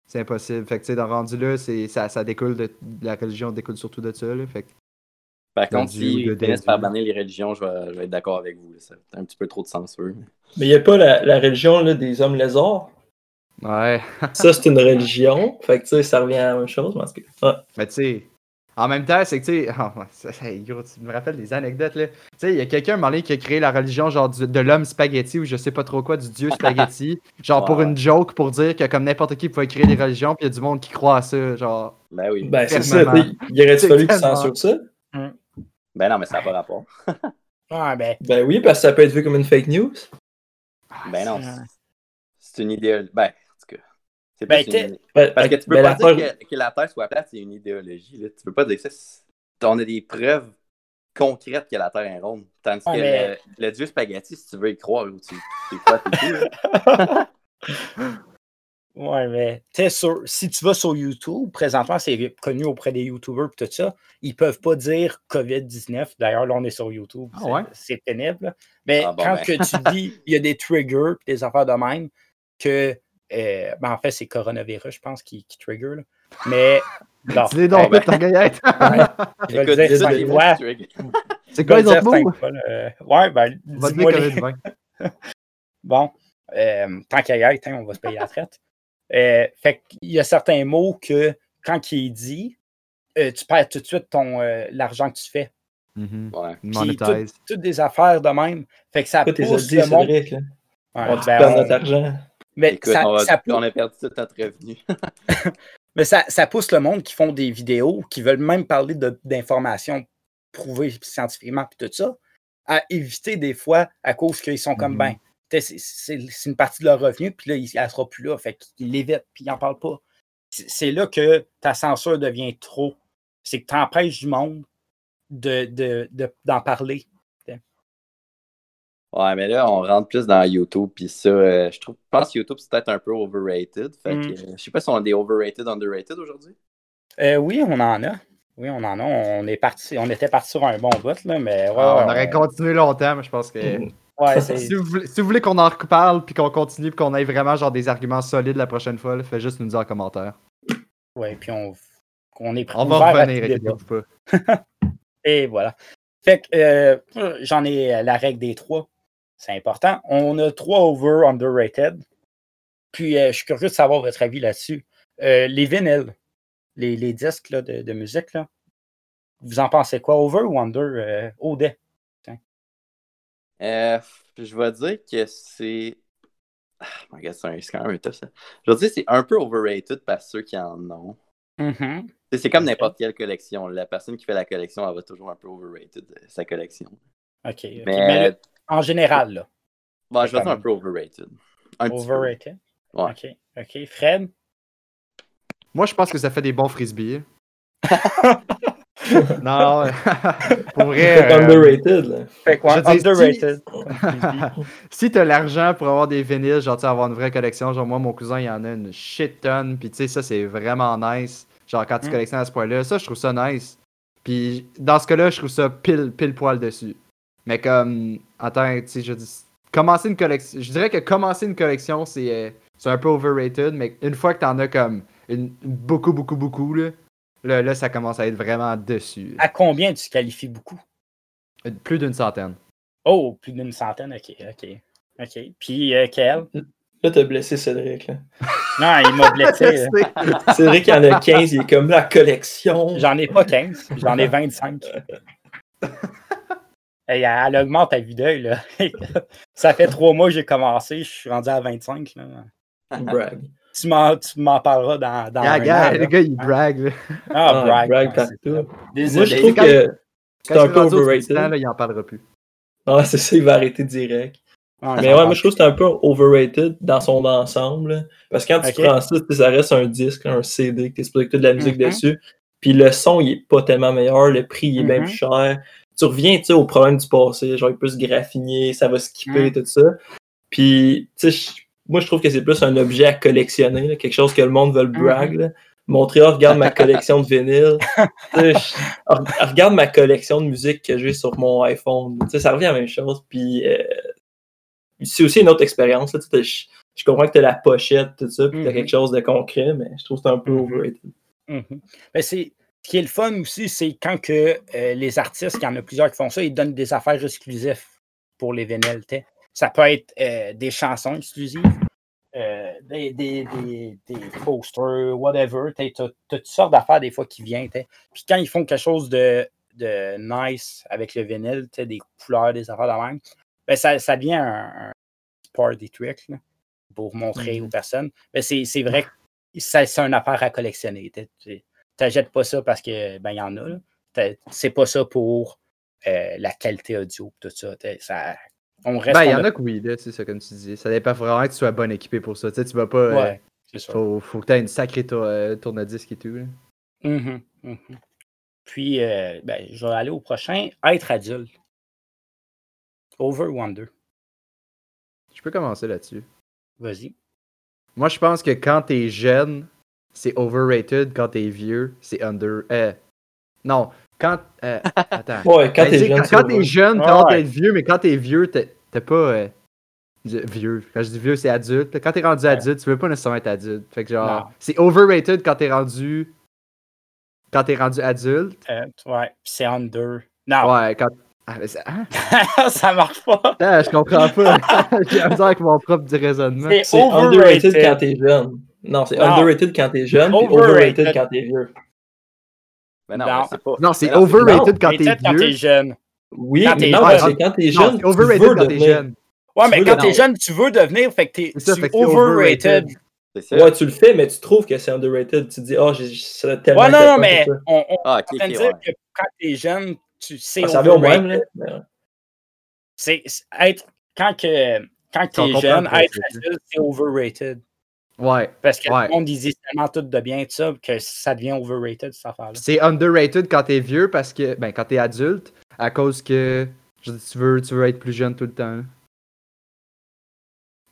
C'est impossible. Fait que, tu sais, dans rendu là, c'est, ça, ça découle de, la religion découle surtout de ça, là. Fait que, Par contre, de s'ils finissent par bannir les religions, je vais, je vais être d'accord avec vous. C'est un petit peu trop de censure. Mais il n'y a pas la, la religion là, des hommes lézards? ouais. Ça, c'est une religion. Fait que tu sais, ça revient à la même chose. Parce que... ouais. Mais tu sais, en même temps, c'est que tu sais, *laughs* oh, tu me rappelles des anecdotes là. Tu sais, il y a quelqu'un un moment donné, qui a créé la religion genre du- de l'homme spaghetti ou je sais pas trop quoi, du dieu spaghetti, *laughs* genre pour une joke pour dire que comme n'importe qui pouvait créer des religions, puis il y a du monde qui croit à ça, genre. Ben oui. Ben, c'est ça. Il aurait C'est fallu qu'ils censurent ça? Ben non, mais ça n'a pas rapport. Ouais, *laughs* ben. Ben oui, parce que ça peut être vu comme une fake news. Ben non. Ouais. c'est- une idéologie. Ben. C'est Ben, t'es- une- Ben, Parce que tu peux ben, pas dire que, que la Terre soit plate, c'est une idéologie. Là. Tu peux pas dire ça. c'est- On a des preuves concrètes que la Terre est ronde. Tandis que mais- le, le dieu spaghetti, si tu veux y croire, ou tu tu t'es fou, là. Ouais, mais t'es sur, si tu vas sur YouTube, présentement, c'est connu auprès des YouTubers et tout ça, ils peuvent pas dire COVID-19. D'ailleurs, là, on est sur YouTube. Ah c'est- ouais? C'est pénible. là. Mais Ah bon, quand ben. que tu dis il y a des triggers et des affaires de même, que euh, ben, en fait, c'est coronavirus, je pense, qui, qui trigger. là. Mais bon, Dis-les donc, ben. vite, ta gaillette. je vais le dire fois. veux. C'est quoi les le autres mots? Euh, Ouais, ben, On va dire les- COVID 20. *laughs* Bon, euh, tant qu'à y être, hein, on va se payer la traite. Euh, fait qu'il y a certains mots que, quand il est dit, euh, tu perds tout de suite ton euh, l'argent que tu fais. Mhm. Ouais. Puis Monetize. tout- toutes des affaires de même. Fait que ça pousse dit, le monde. Ouais, On te ben, perd on- notre argent. Mais, Écoute, ça, on, va- ça pou- on a perdu tout notre revenu. *laughs* *laughs* mais ça- ça pousse le monde qui font des vidéos, qui veulent même parler d'informations prouvées scientifiquement et tout ça, à éviter des fois à cause qu'ils sont comme Mhm. ben, c'est- une partie de leur revenu, puis là, il- elle sera plus là. Fait qu'ils l'évitent, puis ils n'en parlent pas. C'est là que ta censure devient trop. C'est que tu empêches du monde de, de- de- d'en parler. Ouais, mais là, on rentre plus dans YouTube, puis ça, euh, je trouve, je pense que YouTube, c'est peut-être un peu overrated. Fait Mm. que, euh, je sais pas si on a des overrated, underrated aujourd'hui. Euh, oui, on en a. Oui, on en a. On, est parti, on était parti sur un bon bout, là, mais ouais, Ah, on aurait continué longtemps, mais je pense que. *laughs* ouais, c'est- Si vous voulez, si vous voulez qu'on en reparle puis qu'on continue puis qu'on ait vraiment genre des arguments solides la prochaine fois, là, faites juste nous dire en commentaire. ouais, puis on, on est On ouvert va revenir, inquiétez-vous pas. *laughs* Et voilà. Fait que euh, j'en ai la règle des trois. C'est important. On a trois over underrated. Puis euh, je suis curieux de savoir votre avis là-dessus. Euh, les vinyles, les, les disques là, de, de musique, là, vous en pensez quoi? Over ou under? Euh? Euh, je vais dire que c'est. Ah, my God, c'est quand même tough, ça. Je vais dire que c'est un peu overrated par ceux qui en ont. Mhm. Sais, C'est comme n'importe quelle collection. La personne qui fait la collection, elle va toujours un peu overrated sa collection. OK. ok. Mais, Mais là, en général, là, bon, je vais un peu overrated. Un petit peu. overrated? Ouais. OK. OK. Fred? Moi, je pense que ça fait des bons frisbees. *laughs* non, *laughs* pour vrai. Euh, underrated, là. Fait quoi? Je dis, si- Underrated. *laughs* si t'as l'argent pour avoir des vinyles, genre tu sais, avoir une vraie collection, genre moi mon cousin il en a une shit tonne, puis tu sais ça c'est vraiment nice. Genre quand tu Mm. collectionnes à ce point-là, ça je trouve ça nice. Puis dans ce cas-là, je trouve ça pile pile poil dessus. Mais comme attends, tu sais je dis commencer une collection, je dirais que commencer une collection c'est euh, c'est un peu overrated, mais une fois que t'en as comme une, beaucoup beaucoup beaucoup là, là, là, ça commence à être vraiment dessus. À combien tu qualifies beaucoup? Plus d'une centaine. Oh, plus d'une centaine, ok, ok. OK. Puis, euh, quel? Là, t'as blessé Cédric, là. *laughs* Non, il m'a blessé. *laughs* euh. Cédric, il en a 15, il est comme la collection. J'en ai pas 15, j'en ai 25. *laughs* Hey, elle augmente à vue d'œil, là. *laughs* Ça fait trois mois que j'ai commencé, je suis rendu à 25. Là. Brag. Tu m'en, tu m'en parleras dans, dans Ah, un gars, an, le là. gars il brague. là. Ah, Ah, brag. brag ouais, partout. ça. Moi, Désolé. je trouve quand- que Quand c'est un peu overrated. Là, il en parlera plus. Ah, c'est ça, il va arrêter direct. Mais ouais, moi je trouve que c'est un peu overrated dans son ensemble. là. Parce que quand tu prends ça, ça reste un disque, un CD, que tu expliques toute de la musique Mhm. dessus. Puis le son, il est pas tellement meilleur, le prix, il est bien Mhm. plus cher. Tu reviens, au problème du passé, genre il peut se graffiner, ça va skipper, Mhm. tout ça. Puis, tu sais, moi je trouve que c'est plus un objet à collectionner, là, quelque chose que le monde veut le brag. là. Montrer, oh, regarde ma *laughs* collection de vinyle. *laughs* Tu sais, je- re- regarde ma collection de musique que j'ai sur mon iPhone. Tu sais, ça revient à la même chose. Puis, euh, c'est aussi une autre expérience. Je, je comprends que tu as la pochette, tout ça, puis tu as Mhm. quelque chose de concret, mais je trouve que c'est un peu Mhm. overrated. Ben, c'est, ce qui est le fun aussi, c'est quand que, euh, les artistes, il y en a plusieurs qui font ça, ils donnent des affaires exclusives pour les t'sais. Ça peut être euh, des chansons exclusives, euh, des, des, des, des posters, whatever. Tu as, toutes sortes d'affaires des fois qui viennent. Puis quand ils font quelque chose de, de nice avec le vinyle, des couleurs, des affaires de même, ben ça, ça devient un, un party trick là, pour montrer Mhm. aux personnes. Ben c'est, c'est vrai que ça- c'est une affaire à collectionner. t'sais. N'achètes pas ça parce que ben y en a. là. C'est pas ça pour euh, la qualité audio tout ça. ça on reste Ben, il y on en a que oui, là, c'est ça, comme tu dis. Ça dépend vraiment que tu sois bon équipé pour ça. Tu sais, tu vas pas. euh, Ouais, faut, faut que tu aies une sacrée tour- euh, tourne-disque et tout. là. Mhm, mhm. Puis, euh, ben, je vais aller au prochain. Être adulte. Over ou under? Je peux commencer là-dessus. Vas-y. Moi, je pense que quand t'es jeune, c'est overrated. Quand t'es vieux, c'est under. Euh, non, quand. euh, attends. *laughs* Ouais, quand Ben, t'es jeune, quand, c'est quand t'es jeune, hâte ouais. d'être vieux, mais quand t'es vieux, t'es t'es pas. euh, je- vieux. Quand je dis vieux, c'est adulte. Quand t'es rendu Ouais. adulte, tu veux pas nécessairement être adulte. Fait que genre, c'est overrated quand t'es rendu. Quand t'es rendu adulte. Euh, ouais, c'est under. Non, Ouais, quand. Ah, mais ça, hein? *laughs* ça marche pas. Ah, je comprends pas. *laughs* J'ai misère avec mon propre raisonnement. C'est overrated. quand t'es jeune. Non, c'est underrated quand t'es jeune, puis Overrated. overrated quand t'es vieux. Mais non, c'est pas. Non, c'est overrated non, quand t'es peut-être quand t'es vieux. jeune. Oui, Quand mais t'es non, jeune. c'est quand t'es Non, jeune, tu overrated veux quand t'es devenir. jeune. Ouais, mais quand t'es jeune, tu veux devenir, fait que t'es overrated. overrated. Ouais, tu le fais, mais tu trouves que c'est underrated. Tu te dis, oh, j'ai- ça a tellement. Ouais, non, non, mais on, on Ah, dire ouais. que quand t'es jeune, tu sais Ah, ça au overrated. même, C'est être quand que quand On t'es jeune, être adulte, c'est overrated. Ouais. Parce que Ouais. le monde ils disent tellement tout de bien de ça que ça devient overrated cette affaire-là. C'est underrated quand t'es vieux parce que. Ben, quand t'es adulte, à cause que. je dis, tu, veux, tu veux être plus jeune tout le temps. là.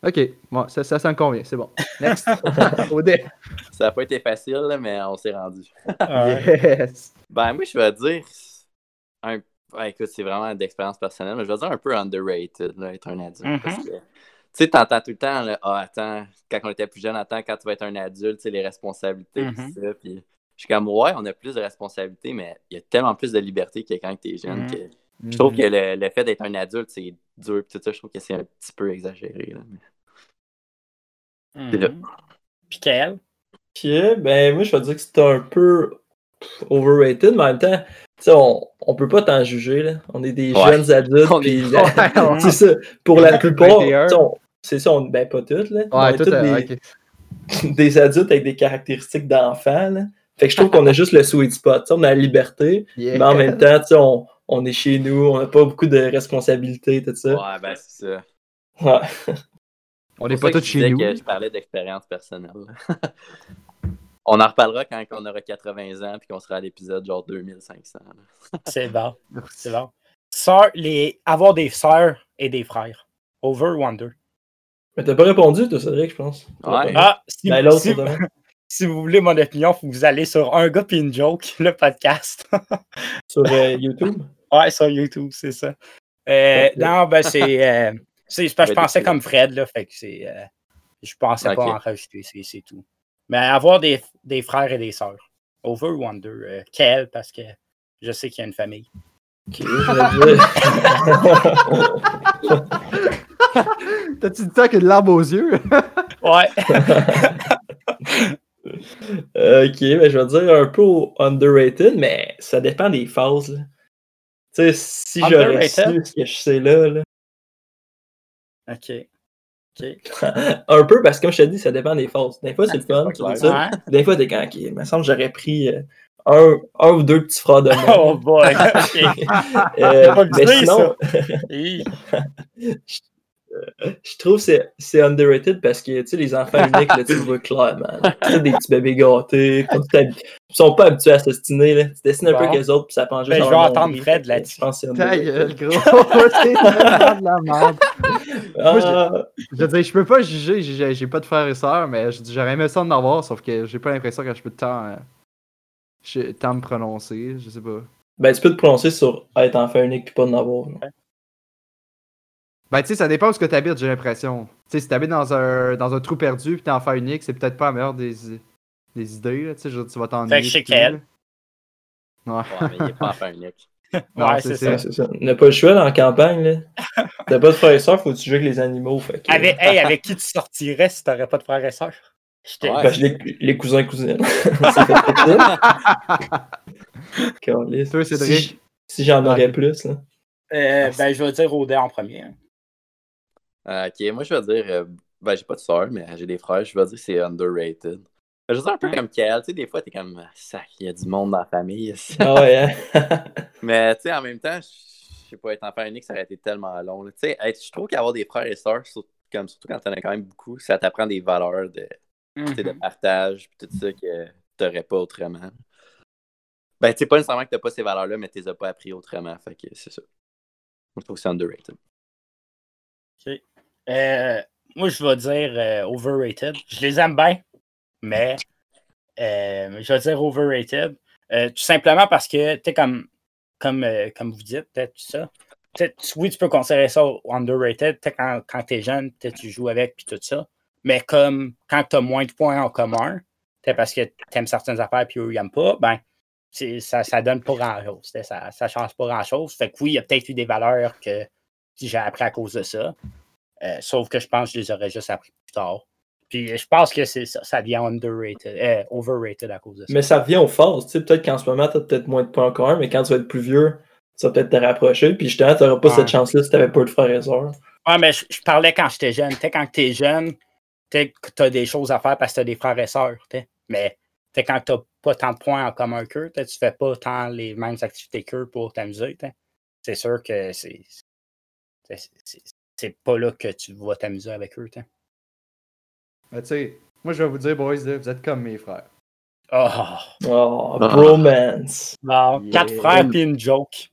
Ok, bon, ça, ça, ça me convient, c'est bon. Next. *laughs* *laughs* Ça n'a pas été facile, là, mais on s'est rendu. Ouais. Yes. Ben, moi, je vais dire. Un... ouais, écoute, c'est vraiment d'expérience personnelle, mais je vais dire un peu underrated, là, être un adulte. Mhm. Parce que, sais, t'entends tout le temps, là, ah, attends, quand on était plus jeune, attends, quand tu vas être un adulte, tu sais, les responsabilités, Mhm. ça. Puis, je suis comme, ouais, on a plus de responsabilités, mais il y a tellement plus de liberté que quand t'es jeune Mhm. que je trouve Mhm. que le, le fait d'être un adulte, c'est dur, puis tout ça, je trouve que c'est un petit peu exagéré, là. C'est là. Mhm. Puis Kael? Ok, ben moi je vais dire que c'est un peu overrated, mais en même temps, tu sais, on, on peut pas t'en juger, là. On est des Ouais. jeunes adultes, *laughs* On est- puis *laughs* Ouais, ouais. c'est ça. Pour la plupart, 21. tu sais, on- c'est ça, on, ben pas toutes, là. on Ouais, est tout, tous euh, *laughs* des, adultes avec des caractéristiques d'enfants, là. Fait que je trouve qu'on a juste le sweet spot. on a la liberté, Yeah. mais en même temps, on, on est chez nous, on n'a pas beaucoup de responsabilités, tout ça. Ouais, ben, c'est ça. Ouais. *laughs* On n'est pas tous chez nous. que je parlais d'expérience personnelle. *laughs* on en reparlera quand on aura 80 ans puis qu'on sera à l'épisode genre 2500. là. C'est bon. C'est bon. Sœur, les... Avoir des sœurs et des frères. Over ou under? Mais t'as pas répondu, toi, Cédric, je pense. Ouais. Ah, si, Ben, si- si vous voulez mon opinion, faut que vous allez sur Un gars une joke, le podcast. *laughs* Sur euh, YouTube? ouais, sur YouTube, c'est ça. Euh, non, ben c'est. euh, c'est c'est parce que je Ben, pensais comme Fred, là. Fait que c'est. euh, je pensais pas en rajouter, c'est c'est tout. Mais avoir des, des frères et des sœurs. Over ou under? Euh, Quel, parce que je sais qu'il y a une famille. Ok, je vais dire- *laughs* *laughs* *laughs* T'as-tu du temps que de l'arbre aux yeux? *laughs* Ouais. *laughs* Ok, ben, je vais dire un peu underrated, mais ça dépend des phases. là. Tu sais, si j'aurais su ce que je sais là, là, OK. OK. un peu parce que comme je te dis, ça dépend des phases. Des fois, c'est le fun, clair. dis ça. Des fois, t'es quand, ok, il me semble que j'aurais pris euh, un, un ou deux petits frères de Oh boy. Euh, Pas le mais sinon. Je trouve que c'est- c'est underrated parce que tu sais, les enfants *laughs* uniques, là, tu le vois clairement. là. Tu sais, des petits bébés gâtés, ils sont pas habitués à s'ostiner. Là. Tu dessines un Bon. peu qu'eux autres, puis ça prend juste Ben, je vais entendre. Fred là-dessus. Ta gueule, gros. *laughs* *laughs* C'est de la merde. Moi, Ah, Je veux dire, je peux pas juger, j'ai j'ai pas de frères et sœurs, mais j'aurais aimé ça d'en avoir, sauf que j'ai pas l'impression que je peux tant, euh, tant me prononcer, je sais pas. ben, tu peux te prononcer sur être enfant unique puis pas en avoir. Ben, tu sais, ça dépend où ce que t'habites, j'ai l'impression. Tu sais, si t'habites dans un, dans un trou perdu puis t'es enfant unique, c'est peut-être pas la meilleure des, des idées, là. Tu sais, tu vas t'ennuyer. Fait que chez là. Ouais. Ouais, mais il n'est pas enfant unique. *laughs* Non, Ouais, c'est ça. Ça. On n'a pas le choix dans la campagne. Là. *laughs* T'as pas de frères et sœurs, faut que tu joues avec les animaux. Fait que, Avec, hey, avec qui tu sortirais si t'aurais pas de frères et te- Ouais. Ben, je les, les cousins cousines. *laughs* ça fait facile. Calisse. Toi, si Cédric. si j'en Ouais. aurais plus. Là. Euh, ben, je vais dire Odin en premier. hein. Euh, ok, moi je vais dire, euh, ben j'ai pas de soeur, mais j'ai des frères, je vais dire que c'est underrated. Je veux dire un peu Ouais. comme Kel, tu sais, des fois t'es comme, ah, sac, il y a du monde dans la famille. Ah hein? *laughs* mais tu sais, en même temps, je sais pas, être enfant unique, ça aurait été tellement long. Tu sais, je trouve qu'avoir des frères et sœurs, sur- comme, surtout quand t'en as quand même beaucoup, ça t'apprend des valeurs de, tu sais, de Mhm. partage, puis tout ça que t'aurais pas autrement. Ben, tu sais, pas nécessairement que t'as pas ces valeurs-là, mais tu les as pas appris autrement, fait que c'est ça. Moi, je trouve que c'est underrated. Euh, moi, je vais dire euh, overrated. Je les aime bien, mais euh, je vais dire overrated. Euh, tout simplement parce que, comme, comme, comme vous dites, peut-être tout ça. oui, tu peux considérer ça underrated. Quand, quand tu es jeune, tu joues avec puis tout ça. Mais comme quand tu as moins de points en commun, parce que tu aimes certaines affaires puis eux, ils n'aiment pas, ben, ça, ça donne pas grand-chose. Ça, ça change pas grand-chose. Fait que oui, il y a peut-être eu des valeurs que j'ai appris à cause de ça. Euh, sauf que je pense que je les aurais juste appris plus tard. Puis je pense que c'est ça, ça devient underrated, euh, overrated à cause de ça. Mais ça revient aux. Tu sais, peut-être qu'en ce moment, t'as peut-être moins de points en commun, mais quand tu vas être plus vieux, tu vas peut-être te rapprocher. Puis justement, t'auras pas Ouais. cette chance-là si t'avais pas de frères et sœurs. Ouais, mais je, je parlais quand j'étais jeune. Tu sais, quand t'es jeune, tu as des choses à faire parce que t'as des frères et sœurs. tu. Mais tu sais, quand t'as pas tant de points en commun qu'eux, tu tu fais pas tant les mêmes activités qu'eux pour t'amuser. tu. C'est sûr que c'est. C'est- pas là que tu vas t'amuser avec eux. tu sais. Mais tu sais, moi je vais vous dire, boys, là, vous êtes comme mes frères. Oh, Oh, Ah. bromance. Yeah. quatre frères puis une joke.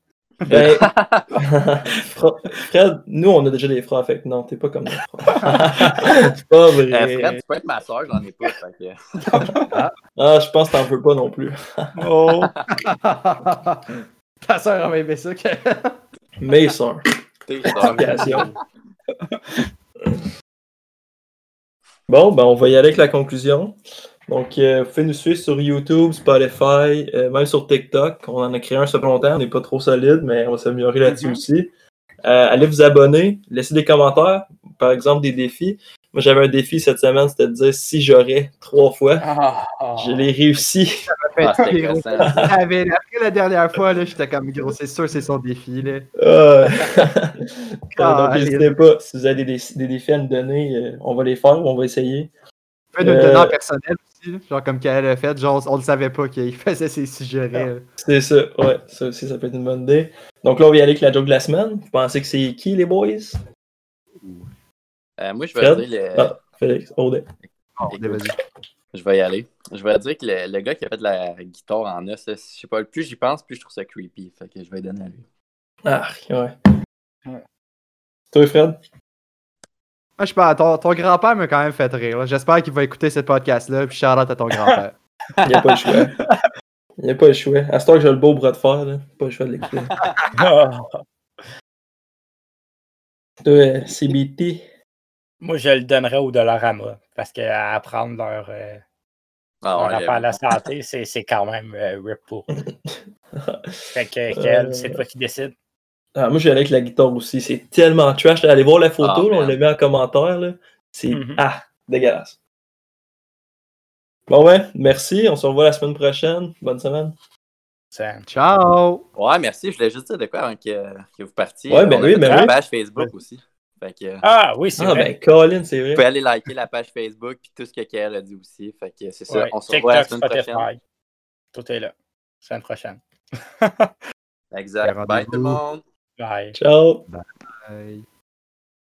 Ben, *laughs* Fred, nous, on a déjà des frères, fait que non, t'es pas comme notre frère. *laughs* C'est pas Euh, vrai. Fred, tu peux être ma soeur, j'en ai pas. Fait que... *laughs* Ah, je pense que t'en veux pas non plus. Oh! Ta soeur va aimer ça. que- Mes soeurs. T'es soeur. *laughs* Bon, ben on va y aller avec la conclusion. Donc, euh, vous pouvez nous suivre sur YouTube, Spotify, euh, même sur TikTok. On en a créé un longtemps, on n'est pas trop solide, mais on va s'améliorer là-dessus Mhm. aussi. Euh, allez vous abonner, laissez des commentaires, par exemple des défis. Moi, j'avais un défi cette semaine, c'était de dire si j'aurais trois fois. Ah, ah. Je l'ai réussi. Ah, *laughs* Après la dernière fois, là, j'étais comme gros, c'est sûr, c'est son défi. Là. Euh, *laughs* Ah, Donc, n'hésitez pas, si vous avez des, des défis à nous donner, euh, on va les faire, on va essayer. Nous le Euh, personnel aussi, genre comme qu'elle a fait, genre on le savait pas qu'il faisait ses sujets. C'est ça, ouais, ça aussi, ça peut être une bonne idée. Donc là, on va y aller avec la joke de la semaine. Vous pensez que c'est qui, les boys? Euh, moi, je vais Fred? dire le... Ah, Félix, Audet. Bon, Écoute. vas-y. Je vais y aller. Je vais dire que le, le gars qui a fait de la guitare en os, je sais pas, plus j'y pense, plus je trouve ça creepy. Fait que je vais donner à lui. Ah, ouais. Ouais. Toi, Fred? Moi, je sais pas, ton, ton grand-père m'a quand même fait rire. là. J'espère qu'il va écouter ce podcast-là, puis shout out à ton grand-père. Il n'y a pas le choix. Il n'y a pas le choix. À ce temps que j'ai le beau bras de fer, là, pas le choix de l'écouter. Ah. *laughs* Toi, euh, CBT. Moi, je le donnerais au Dollarama parce qu'à apprendre leur, euh, Ah, leur ouais, rapport à la santé, c'est c'est quand même euh, rip pour. *laughs* Fait que, Euh, Kel, c'est toi qui décides. Ah, moi, je vais aller avec la guitare aussi. C'est tellement trash. Allez voir la photo, Ah, là, on l'a mis en commentaire. là. C'est Mhm. ah, dégueulasse. Bon, ouais, merci. On se revoit la semaine prochaine. Bonne semaine. Ciao! Ouais, merci. Je voulais juste dire de quoi avant que, que vous partiez. Ouais, ben On a oui, fait ben oui. page Facebook aussi. Fait que, vous Ah oui, c'est Ah, vrai. ben, Colin, c'est vrai. pouvez aller liker la page Facebook puis tout ce que Kael a dit aussi. Fait que c'est ça. Ouais, On se revoit la semaine prochaine. Tout est là. Semaine prochaine. Exact. Bye tout le monde. Bye. Ciao. Bye.